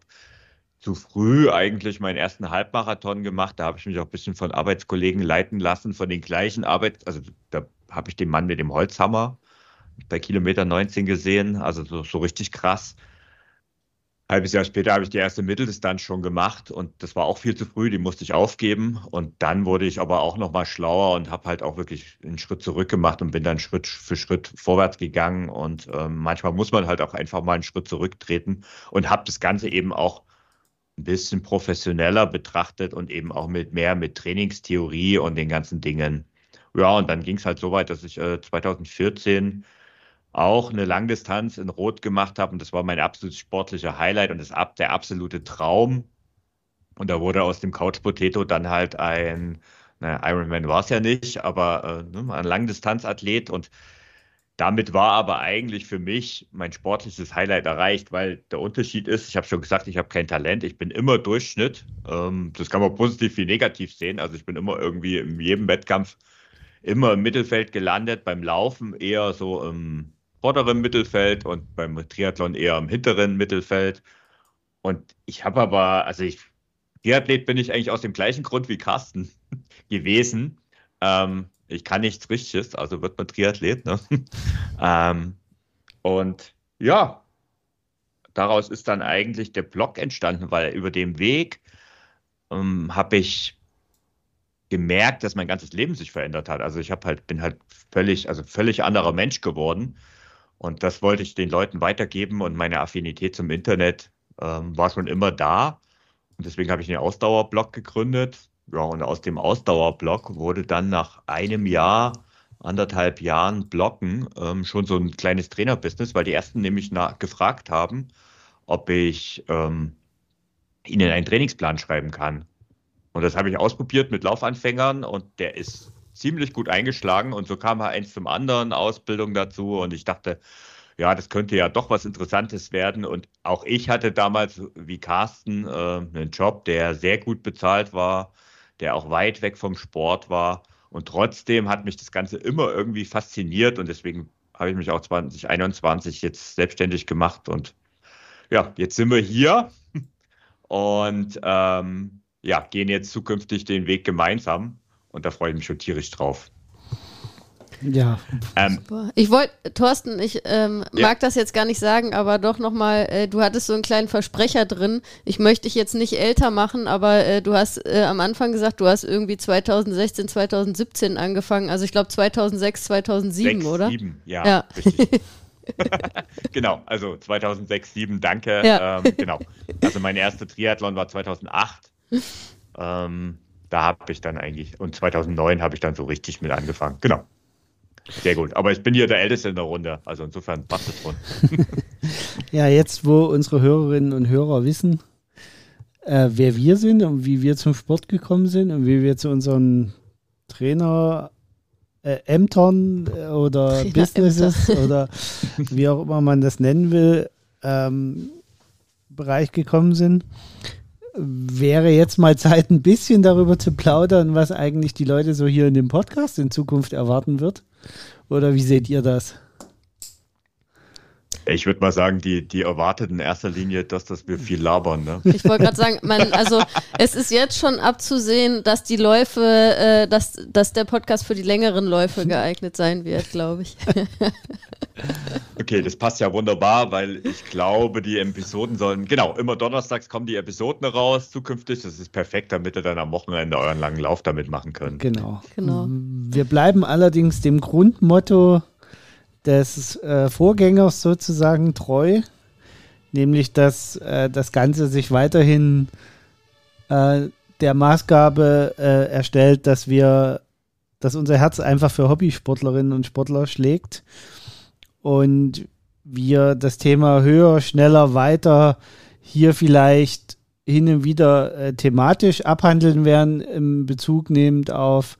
zu früh eigentlich meinen ersten Halbmarathon gemacht. Da habe ich mich auch ein bisschen von Arbeitskollegen leiten lassen, von den gleichen Arbeit, also da habe ich den Mann mit dem Holzhammer bei Kilometer 19 gesehen, also so, so richtig krass halbes Jahr später habe ich die erste Mitteldistanz schon gemacht und das war auch viel zu früh, die musste ich aufgeben. Und dann wurde ich aber auch nochmal schlauer und habe halt auch wirklich einen Schritt zurück gemacht und bin dann Schritt für Schritt vorwärts gegangen. Und ähm, manchmal muss man halt auch einfach mal einen Schritt zurücktreten und habe das Ganze eben auch ein bisschen professioneller betrachtet und eben auch mit mehr mit Trainingstheorie und den ganzen Dingen. Ja, und dann ging es halt so weit, dass ich äh, 2014 auch eine Langdistanz in Rot gemacht habe und das war mein absolutes sportlicher Highlight und das der absolute Traum. Und da wurde aus dem Couch Potato dann halt ein, naja, Ironman war es ja nicht, aber äh, ne, ein Langdistanzathlet und damit war aber eigentlich für mich mein sportliches Highlight erreicht, weil der Unterschied ist, ich habe schon gesagt, ich habe kein Talent, ich bin immer Durchschnitt. Ähm, das kann man positiv wie negativ sehen. Also ich bin immer irgendwie in jedem Wettkampf immer im Mittelfeld gelandet, beim Laufen eher so im vorderen Mittelfeld und beim Triathlon eher im hinteren Mittelfeld. Und ich habe aber, also ich, Triathlet bin ich eigentlich aus dem gleichen Grund wie Carsten gewesen. Ähm, ich kann nichts Richtiges, also wird man Triathlet. Ne? ähm, und ja, daraus ist dann eigentlich der Blog entstanden, weil über den Weg ähm, habe ich gemerkt, dass mein ganzes Leben sich verändert hat. Also ich habe halt, bin halt völlig, also völlig anderer Mensch geworden. Und das wollte ich den Leuten weitergeben und meine Affinität zum Internet ähm, war schon immer da. Und deswegen habe ich einen Ausdauerblog gegründet. Ja, und aus dem Ausdauerblog wurde dann nach einem Jahr anderthalb Jahren Blocken ähm, schon so ein kleines Trainerbusiness, weil die ersten nämlich gefragt haben, ob ich ähm, ihnen einen Trainingsplan schreiben kann. Und das habe ich ausprobiert mit Laufanfängern und der ist ziemlich gut eingeschlagen und so kam halt eins zum anderen, Ausbildung dazu und ich dachte, ja, das könnte ja doch was Interessantes werden. Und auch ich hatte damals, wie Carsten, äh, einen Job, der sehr gut bezahlt war, der auch weit weg vom Sport war. Und trotzdem hat mich das Ganze immer irgendwie fasziniert und deswegen habe ich mich auch 2021 jetzt selbstständig gemacht und ja, jetzt sind wir hier und ähm, ja, gehen jetzt zukünftig den Weg gemeinsam und da freue ich mich schon tierisch drauf. Ja. Ähm, ich wollte, Thorsten, ich ähm, ja. mag das jetzt gar nicht sagen, aber doch nochmal, äh, du hattest so einen kleinen Versprecher drin. Ich möchte dich jetzt nicht älter machen, aber äh, du hast äh, am Anfang gesagt, du hast irgendwie 2016, 2017 angefangen. Also ich glaube 2006, 2007, 6, oder? 7, ja, ja. richtig. genau, also 2006, 2007, danke. Ja. Ähm, genau. Also mein erster Triathlon war 2008. ähm, da habe ich dann eigentlich, und 2009 habe ich dann so richtig mit angefangen. Genau. Sehr gut. Aber ich bin hier der Älteste in der Runde. Also insofern passt es schon. ja, jetzt, wo unsere Hörerinnen und Hörer wissen, äh, wer wir sind und wie wir zum Sport gekommen sind und wie wir zu unseren Trainer äh, Ämtern äh, oder Trainer Businesses oder wie auch immer man das nennen will, ähm, Bereich gekommen sind wäre jetzt mal Zeit, ein bisschen darüber zu plaudern, was eigentlich die Leute so hier in dem Podcast in Zukunft erwarten wird. Oder wie seht ihr das? Ich würde mal sagen, die, die erwartet in erster Linie, dass, dass wir viel labern. Ne? Ich wollte gerade sagen, man, also es ist jetzt schon abzusehen, dass die Läufe, äh, dass, dass der Podcast für die längeren Läufe geeignet sein wird, glaube ich. Okay, das passt ja wunderbar, weil ich glaube, die Episoden sollen, genau, immer donnerstags kommen die Episoden raus zukünftig. Das ist perfekt, damit ihr dann am Wochenende euren langen Lauf damit machen könnt. Genau. genau. Wir bleiben allerdings dem Grundmotto des äh, Vorgängers sozusagen treu, nämlich dass äh, das Ganze sich weiterhin äh, der Maßgabe äh, erstellt, dass wir, dass unser Herz einfach für Hobbysportlerinnen und Sportler schlägt und wir das Thema höher, schneller, weiter hier vielleicht hin und wieder äh, thematisch abhandeln werden, im Bezug nehmend auf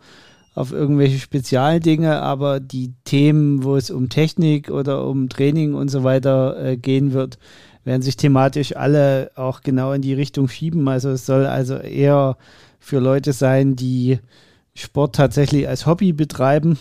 auf irgendwelche Spezialdinge, aber die Themen, wo es um Technik oder um Training und so weiter äh, gehen wird, werden sich thematisch alle auch genau in die Richtung schieben. Also es soll also eher für Leute sein, die Sport tatsächlich als Hobby betreiben.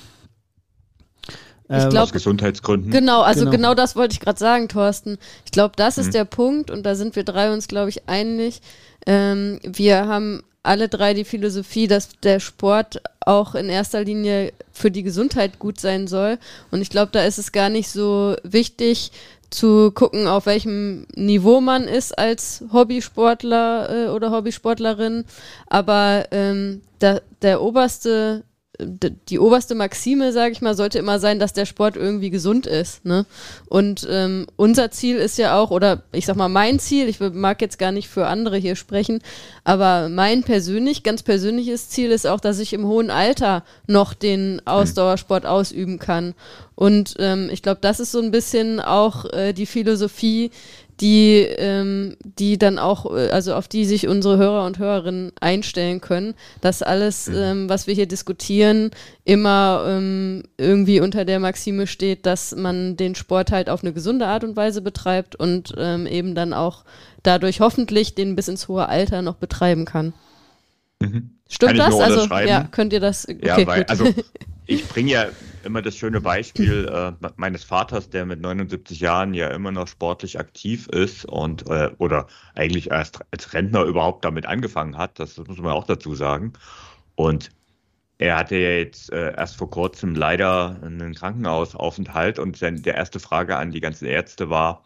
Ich ähm, glaub, aus Gesundheitsgründen. Genau, also genau, genau das wollte ich gerade sagen, Thorsten. Ich glaube, das ist mhm. der Punkt und da sind wir drei uns, glaube ich, einig. Ähm, wir haben alle drei die Philosophie, dass der Sport auch in erster Linie für die Gesundheit gut sein soll. Und ich glaube, da ist es gar nicht so wichtig zu gucken, auf welchem Niveau man ist als Hobbysportler äh, oder Hobbysportlerin. Aber ähm, da, der oberste die oberste Maxime, sage ich mal, sollte immer sein, dass der Sport irgendwie gesund ist. Ne? Und ähm, unser Ziel ist ja auch, oder ich sag mal mein Ziel, ich mag jetzt gar nicht für andere hier sprechen, aber mein persönlich, ganz persönliches Ziel ist auch, dass ich im hohen Alter noch den Ausdauersport ausüben kann. Und ähm, ich glaube, das ist so ein bisschen auch äh, die Philosophie, die, ähm, die dann auch, äh, also auf die sich unsere Hörer und Hörerinnen einstellen können, dass alles, mhm. ähm, was wir hier diskutieren, immer ähm, irgendwie unter der Maxime steht, dass man den Sport halt auf eine gesunde Art und Weise betreibt und ähm, eben dann auch dadurch hoffentlich den bis ins hohe Alter noch betreiben kann. Mhm. Stimmt das? Also ja, könnt ihr das? Okay, ja, weil, also ich bringe ja immer das schöne Beispiel äh, meines Vaters, der mit 79 Jahren ja immer noch sportlich aktiv ist und äh, oder eigentlich erst als Rentner überhaupt damit angefangen hat. Das muss man auch dazu sagen. Und er hatte ja jetzt äh, erst vor kurzem leider einen Krankenhausaufenthalt und seine, der erste Frage an die ganzen Ärzte war,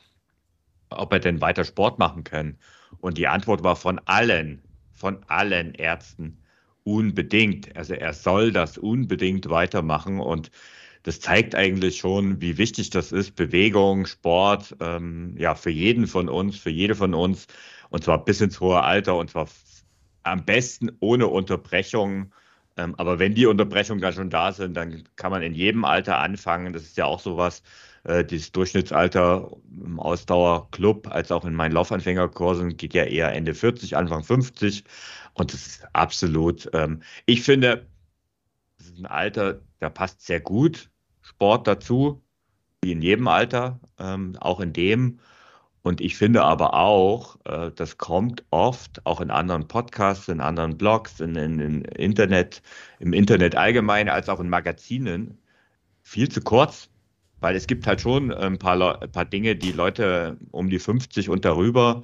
ob er denn weiter Sport machen kann. Und die Antwort war von allen, von allen Ärzten, unbedingt. Also er soll das unbedingt weitermachen und das zeigt eigentlich schon, wie wichtig das ist, Bewegung, Sport, ähm, ja, für jeden von uns, für jede von uns, und zwar bis ins hohe Alter, und zwar am besten ohne Unterbrechung, Ähm, aber wenn die Unterbrechungen da schon da sind, dann kann man in jedem Alter anfangen. Das ist ja auch sowas, äh, dieses Durchschnittsalter im Ausdauerclub als auch in meinen Laufanfängerkursen geht ja eher Ende 40, Anfang 50. Und das ist absolut, ähm, ich finde, das ist ein Alter, da passt sehr gut Sport dazu, wie in jedem Alter, ähm, auch in dem. Und ich finde aber auch, äh, das kommt oft auch in anderen Podcasts, in anderen Blogs, in, in, in, Internet, im Internet allgemein, als auch in Magazinen viel zu kurz. Weil es gibt halt schon ein paar, ein paar Dinge, die Leute um die 50 und darüber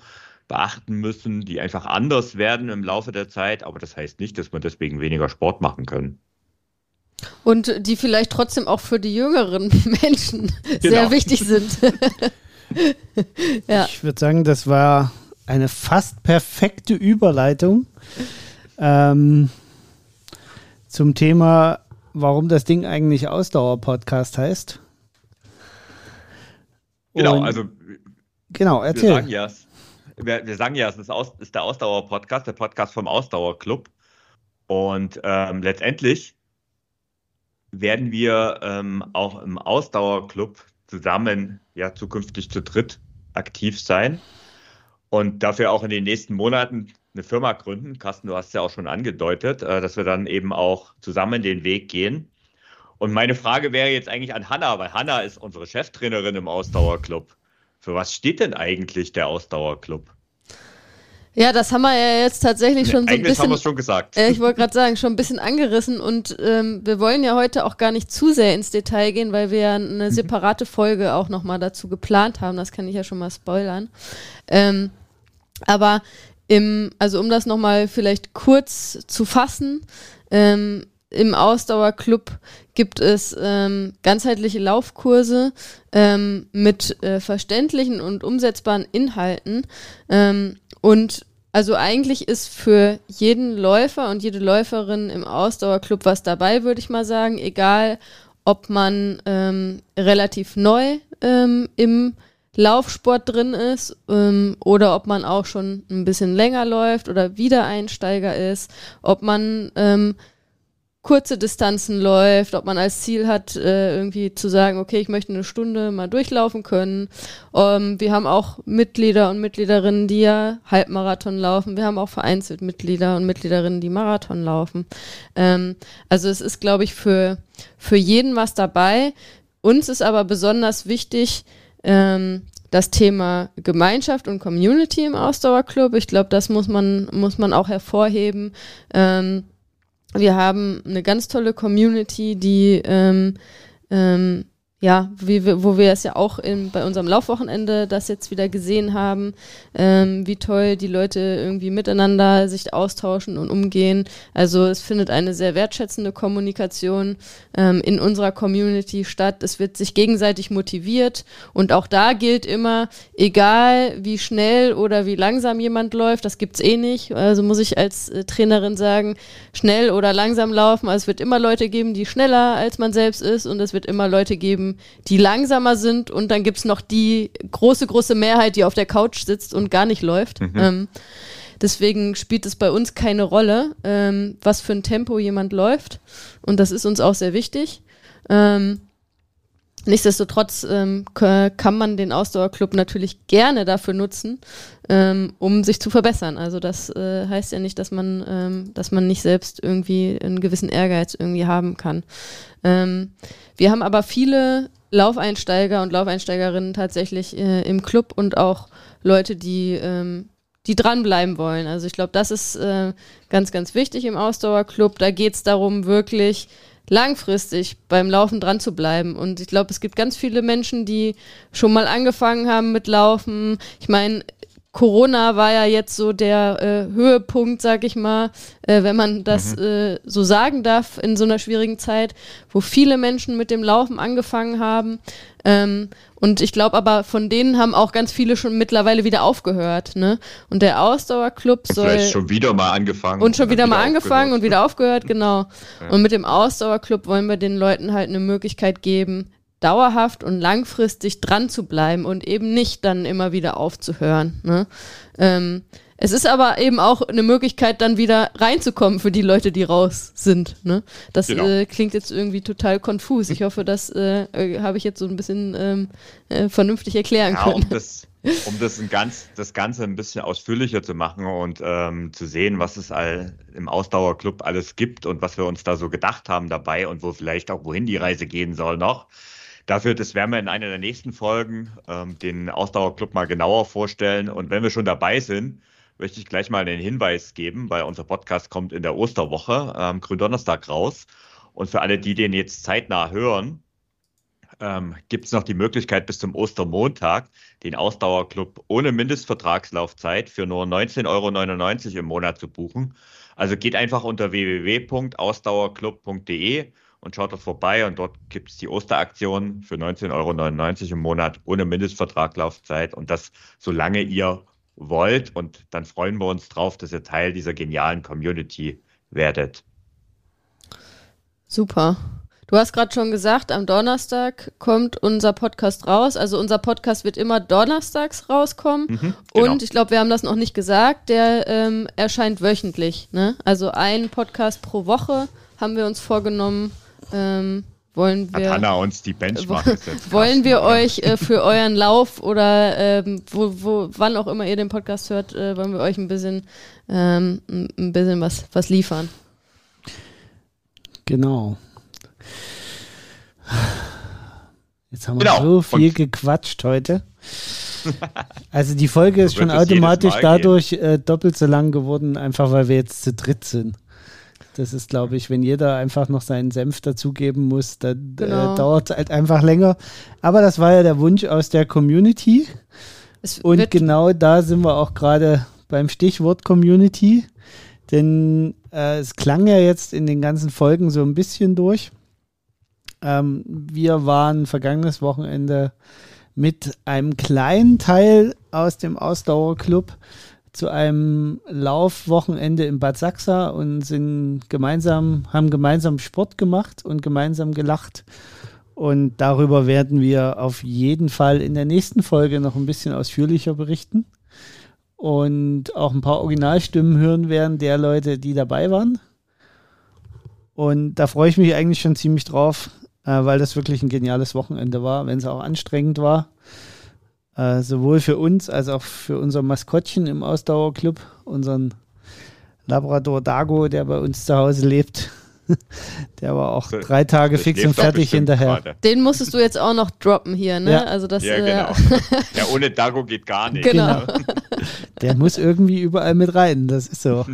beachten müssen, die einfach anders werden im Laufe der Zeit. Aber das heißt nicht, dass wir deswegen weniger Sport machen können. Und die vielleicht trotzdem auch für die jüngeren Menschen genau. sehr wichtig sind. ja. Ich würde sagen, das war eine fast perfekte Überleitung ähm, zum Thema, warum das Ding eigentlich Ausdauer-Podcast heißt. Genau, Und, also genau, erzähl. Wir sagen ja, wir, wir sagen ja es ist, Aus, ist der Ausdauer-Podcast, der Podcast vom Ausdauerclub. Und ähm, letztendlich werden wir ähm, auch im Ausdauerclub zusammen ja zukünftig zu dritt aktiv sein und dafür auch in den nächsten Monaten eine Firma gründen. Carsten, du hast ja auch schon angedeutet, äh, dass wir dann eben auch zusammen den Weg gehen. Und meine Frage wäre jetzt eigentlich an Hanna, weil Hanna ist unsere Cheftrainerin im Ausdauerclub. Für was steht denn eigentlich der Ausdauerclub? Ja, das haben wir ja jetzt tatsächlich schon so ein bisschen. haben wir schon gesagt. Äh, ich wollte gerade sagen, schon ein bisschen angerissen und ähm, wir wollen ja heute auch gar nicht zu sehr ins Detail gehen, weil wir ja eine mhm. separate Folge auch nochmal dazu geplant haben. Das kann ich ja schon mal spoilern. Ähm, aber im, also um das nochmal vielleicht kurz zu fassen, ähm, im Ausdauerclub gibt es ähm, ganzheitliche Laufkurse ähm, mit äh, verständlichen und umsetzbaren Inhalten. Ähm, und also eigentlich ist für jeden Läufer und jede Läuferin im Ausdauerclub was dabei, würde ich mal sagen. Egal, ob man ähm, relativ neu ähm, im Laufsport drin ist ähm, oder ob man auch schon ein bisschen länger läuft oder Wiedereinsteiger ist, ob man ähm, kurze Distanzen läuft, ob man als Ziel hat, äh, irgendwie zu sagen, okay, ich möchte eine Stunde mal durchlaufen können. Ähm, wir haben auch Mitglieder und Mitgliederinnen, die ja Halbmarathon laufen. Wir haben auch vereinzelt Mitglieder und Mitgliederinnen, die Marathon laufen. Ähm, also es ist, glaube ich, für, für jeden was dabei. Uns ist aber besonders wichtig, ähm, das Thema Gemeinschaft und Community im Ausdauerclub. Ich glaube, das muss man, muss man auch hervorheben. Ähm, wir haben eine ganz tolle Community, die ähm, ähm, ja, wie wir, wo wir es ja auch in, bei unserem Laufwochenende das jetzt wieder gesehen haben, ähm, wie toll die Leute irgendwie miteinander sich austauschen und umgehen. Also es findet eine sehr wertschätzende Kommunikation ähm, in unserer Community statt. Es wird sich gegenseitig motiviert und auch da gilt immer, egal wie schnell oder wie langsam jemand läuft, das gibt's eh nicht. Also muss ich als äh, Trainerin sagen, schnell oder langsam laufen. Also es wird immer Leute geben, die schneller als man selbst ist und es wird immer Leute geben, die langsamer sind und dann gibt es noch die große, große Mehrheit, die auf der Couch sitzt und gar nicht läuft. Mhm. Ähm, deswegen spielt es bei uns keine Rolle, ähm, was für ein Tempo jemand läuft. Und das ist uns auch sehr wichtig. Ähm, Nichtsdestotrotz ähm, kann man den Ausdauerclub natürlich gerne dafür nutzen, ähm, um sich zu verbessern. Also das äh, heißt ja nicht, dass man, ähm, dass man nicht selbst irgendwie einen gewissen Ehrgeiz irgendwie haben kann. Ähm, wir haben aber viele Laufeinsteiger und Laufeinsteigerinnen tatsächlich äh, im Club und auch Leute, die, ähm, die dranbleiben wollen. Also ich glaube, das ist äh, ganz, ganz wichtig im Ausdauerclub. Da geht es darum, wirklich langfristig beim Laufen dran zu bleiben. Und ich glaube, es gibt ganz viele Menschen, die schon mal angefangen haben mit Laufen. Ich meine, Corona war ja jetzt so der äh, Höhepunkt, sag ich mal, äh, wenn man das mhm. äh, so sagen darf, in so einer schwierigen Zeit, wo viele Menschen mit dem Laufen angefangen haben. Ähm, und ich glaube aber, von denen haben auch ganz viele schon mittlerweile wieder aufgehört. Ne? Und der Ausdauerclub soll. Vielleicht schon wieder mal angefangen. Und schon wieder, wieder mal angefangen und wieder aufgehört, genau. Ja. Und mit dem Ausdauerclub wollen wir den Leuten halt eine Möglichkeit geben, dauerhaft und langfristig dran zu bleiben und eben nicht dann immer wieder aufzuhören. Ne? Ähm, Es ist aber eben auch eine Möglichkeit, dann wieder reinzukommen für die Leute, die raus sind. Ne? Das genau. äh, klingt jetzt irgendwie total konfus. Ich hoffe, das äh, äh, habe ich jetzt so ein bisschen ähm, äh, vernünftig erklären ja, können. Um das, um das, ganz, das Ganze ein bisschen ausführlicher zu machen und ähm, zu sehen, was es all im Ausdauerclub alles gibt und was wir uns da so gedacht haben dabei und wo vielleicht auch wohin die Reise gehen soll noch. Dafür, das werden wir in einer der nächsten Folgen ähm, den Ausdauerclub mal genauer vorstellen. Und wenn wir schon dabei sind, möchte ich gleich mal einen Hinweis geben, weil unser Podcast kommt in der Osterwoche, ähm, Gründonnerstag raus. Und für alle, die den jetzt zeitnah hören, ähm, gibt es noch die Möglichkeit, bis zum Ostermontag den Ausdauerclub ohne Mindestvertragslaufzeit für nur 19,99 Euro im Monat zu buchen. Also geht einfach unter www.ausdauerclub.de und schaut dort vorbei und dort gibt es die Osteraktion für 19,99 Euro im Monat ohne Mindestvertraglaufzeit und das solange ihr wollt. Und dann freuen wir uns drauf, dass ihr Teil dieser genialen Community werdet. Super. Du hast gerade schon gesagt, am Donnerstag kommt unser Podcast raus. Also unser Podcast wird immer donnerstags rauskommen. Mhm, genau. Und ich glaube, wir haben das noch nicht gesagt, der ähm, erscheint wöchentlich. Ne? Also ein Podcast pro Woche haben wir uns vorgenommen. Ähm, wollen wir, Hat Hanna uns die Benchmark gesetzt. Wollen wir euch äh, für euren Lauf oder ähm, wo, wo, wann auch immer ihr den Podcast hört, äh, wollen wir euch ein bisschen, ähm, ein bisschen was, was liefern. Genau. Jetzt haben wir genau. so viel Und gequatscht heute. Also die Folge ist schon automatisch dadurch äh, doppelt so lang geworden, einfach weil wir jetzt zu dritt sind. Das ist, glaube ich, wenn jeder einfach noch seinen Senf dazugeben muss, dann äh, genau. äh, dauert es halt einfach länger. Aber das war ja der Wunsch aus der Community. Und genau da sind wir auch gerade beim Stichwort Community. Denn äh, es klang ja jetzt in den ganzen Folgen so ein bisschen durch. Ähm, wir waren vergangenes Wochenende mit einem kleinen Teil aus dem Ausdauerclub zu einem Laufwochenende in Bad Sachsa und sind gemeinsam, haben gemeinsam Sport gemacht und gemeinsam gelacht. Und darüber werden wir auf jeden Fall in der nächsten Folge noch ein bisschen ausführlicher berichten und auch ein paar Originalstimmen hören werden der Leute, die dabei waren. Und da freue ich mich eigentlich schon ziemlich drauf, äh, weil das wirklich ein geniales Wochenende war, wenn es auch anstrengend war. Äh, sowohl für uns als auch für unser Maskottchen im Ausdauerclub, unseren Labrador Dago, der bei uns zu Hause lebt. Der war auch drei Tage das fix und fertig hinterher. Grade. Den musstest du jetzt auch noch droppen hier, ne? Ja, also das, ja genau. ja, ohne Dago geht gar nicht. Genau. Der muss irgendwie überall mit rein, das ist so.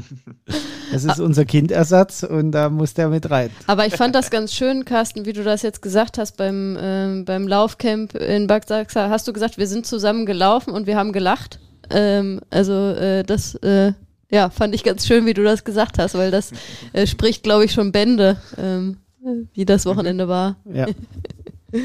Das ist unser Kindersatz und da muss der mit rein. Aber ich fand das ganz schön, Carsten, wie du das jetzt gesagt hast beim, ähm, beim Laufcamp in Sachsa. Hast du gesagt, wir sind zusammen gelaufen und wir haben gelacht? Ähm, also äh, das äh, ja, fand ich ganz schön, wie du das gesagt hast, weil das äh, spricht, glaube ich, schon Bände, ähm, wie das Wochenende war. Ja.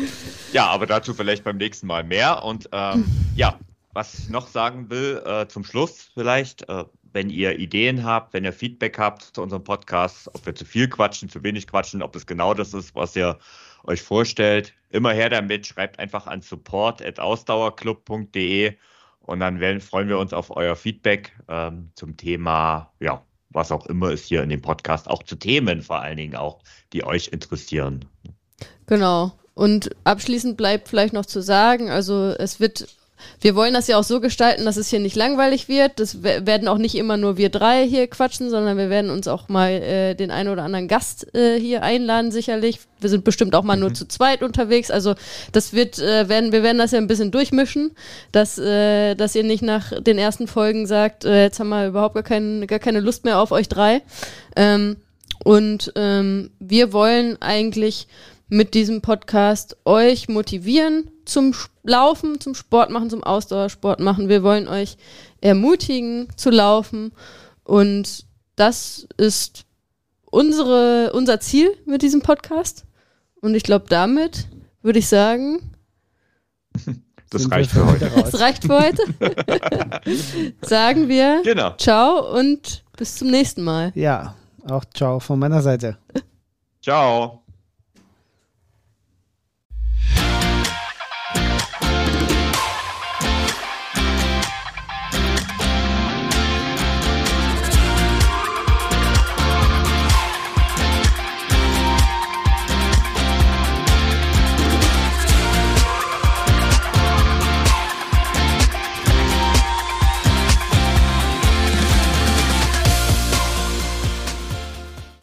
ja, aber dazu vielleicht beim nächsten Mal mehr. Und ähm, ja, was ich noch sagen will, äh, zum Schluss vielleicht, äh, wenn ihr Ideen habt, wenn ihr Feedback habt zu unserem Podcast, ob wir zu viel quatschen, zu wenig quatschen, ob es genau das ist, was ihr euch vorstellt, immer her damit, schreibt einfach an support.ausdauerclub.de und dann werden, freuen wir uns auf euer Feedback ähm, zum Thema, ja, was auch immer es hier in dem Podcast, auch zu Themen vor allen Dingen auch, die euch interessieren. Genau. Und abschließend bleibt vielleicht noch zu sagen, also es wird wir wollen das ja auch so gestalten, dass es hier nicht langweilig wird. Das werden auch nicht immer nur wir drei hier quatschen, sondern wir werden uns auch mal äh, den einen oder anderen Gast äh, hier einladen, sicherlich. Wir sind bestimmt auch mal mhm. nur zu zweit unterwegs. Also das wird, äh, werden, wir werden das ja ein bisschen durchmischen, dass, äh, dass ihr nicht nach den ersten Folgen sagt, äh, jetzt haben wir überhaupt gar, kein, gar keine Lust mehr auf euch drei. Ähm, und ähm, wir wollen eigentlich mit diesem Podcast euch motivieren zum Laufen, zum Sport machen, zum Ausdauersport machen. Wir wollen euch ermutigen zu laufen und das ist unsere, unser Ziel mit diesem Podcast. Und ich glaube, damit würde ich sagen, das reicht für heute. Das reicht für heute. sagen wir genau. ciao und bis zum nächsten Mal. Ja, auch ciao von meiner Seite. Ciao.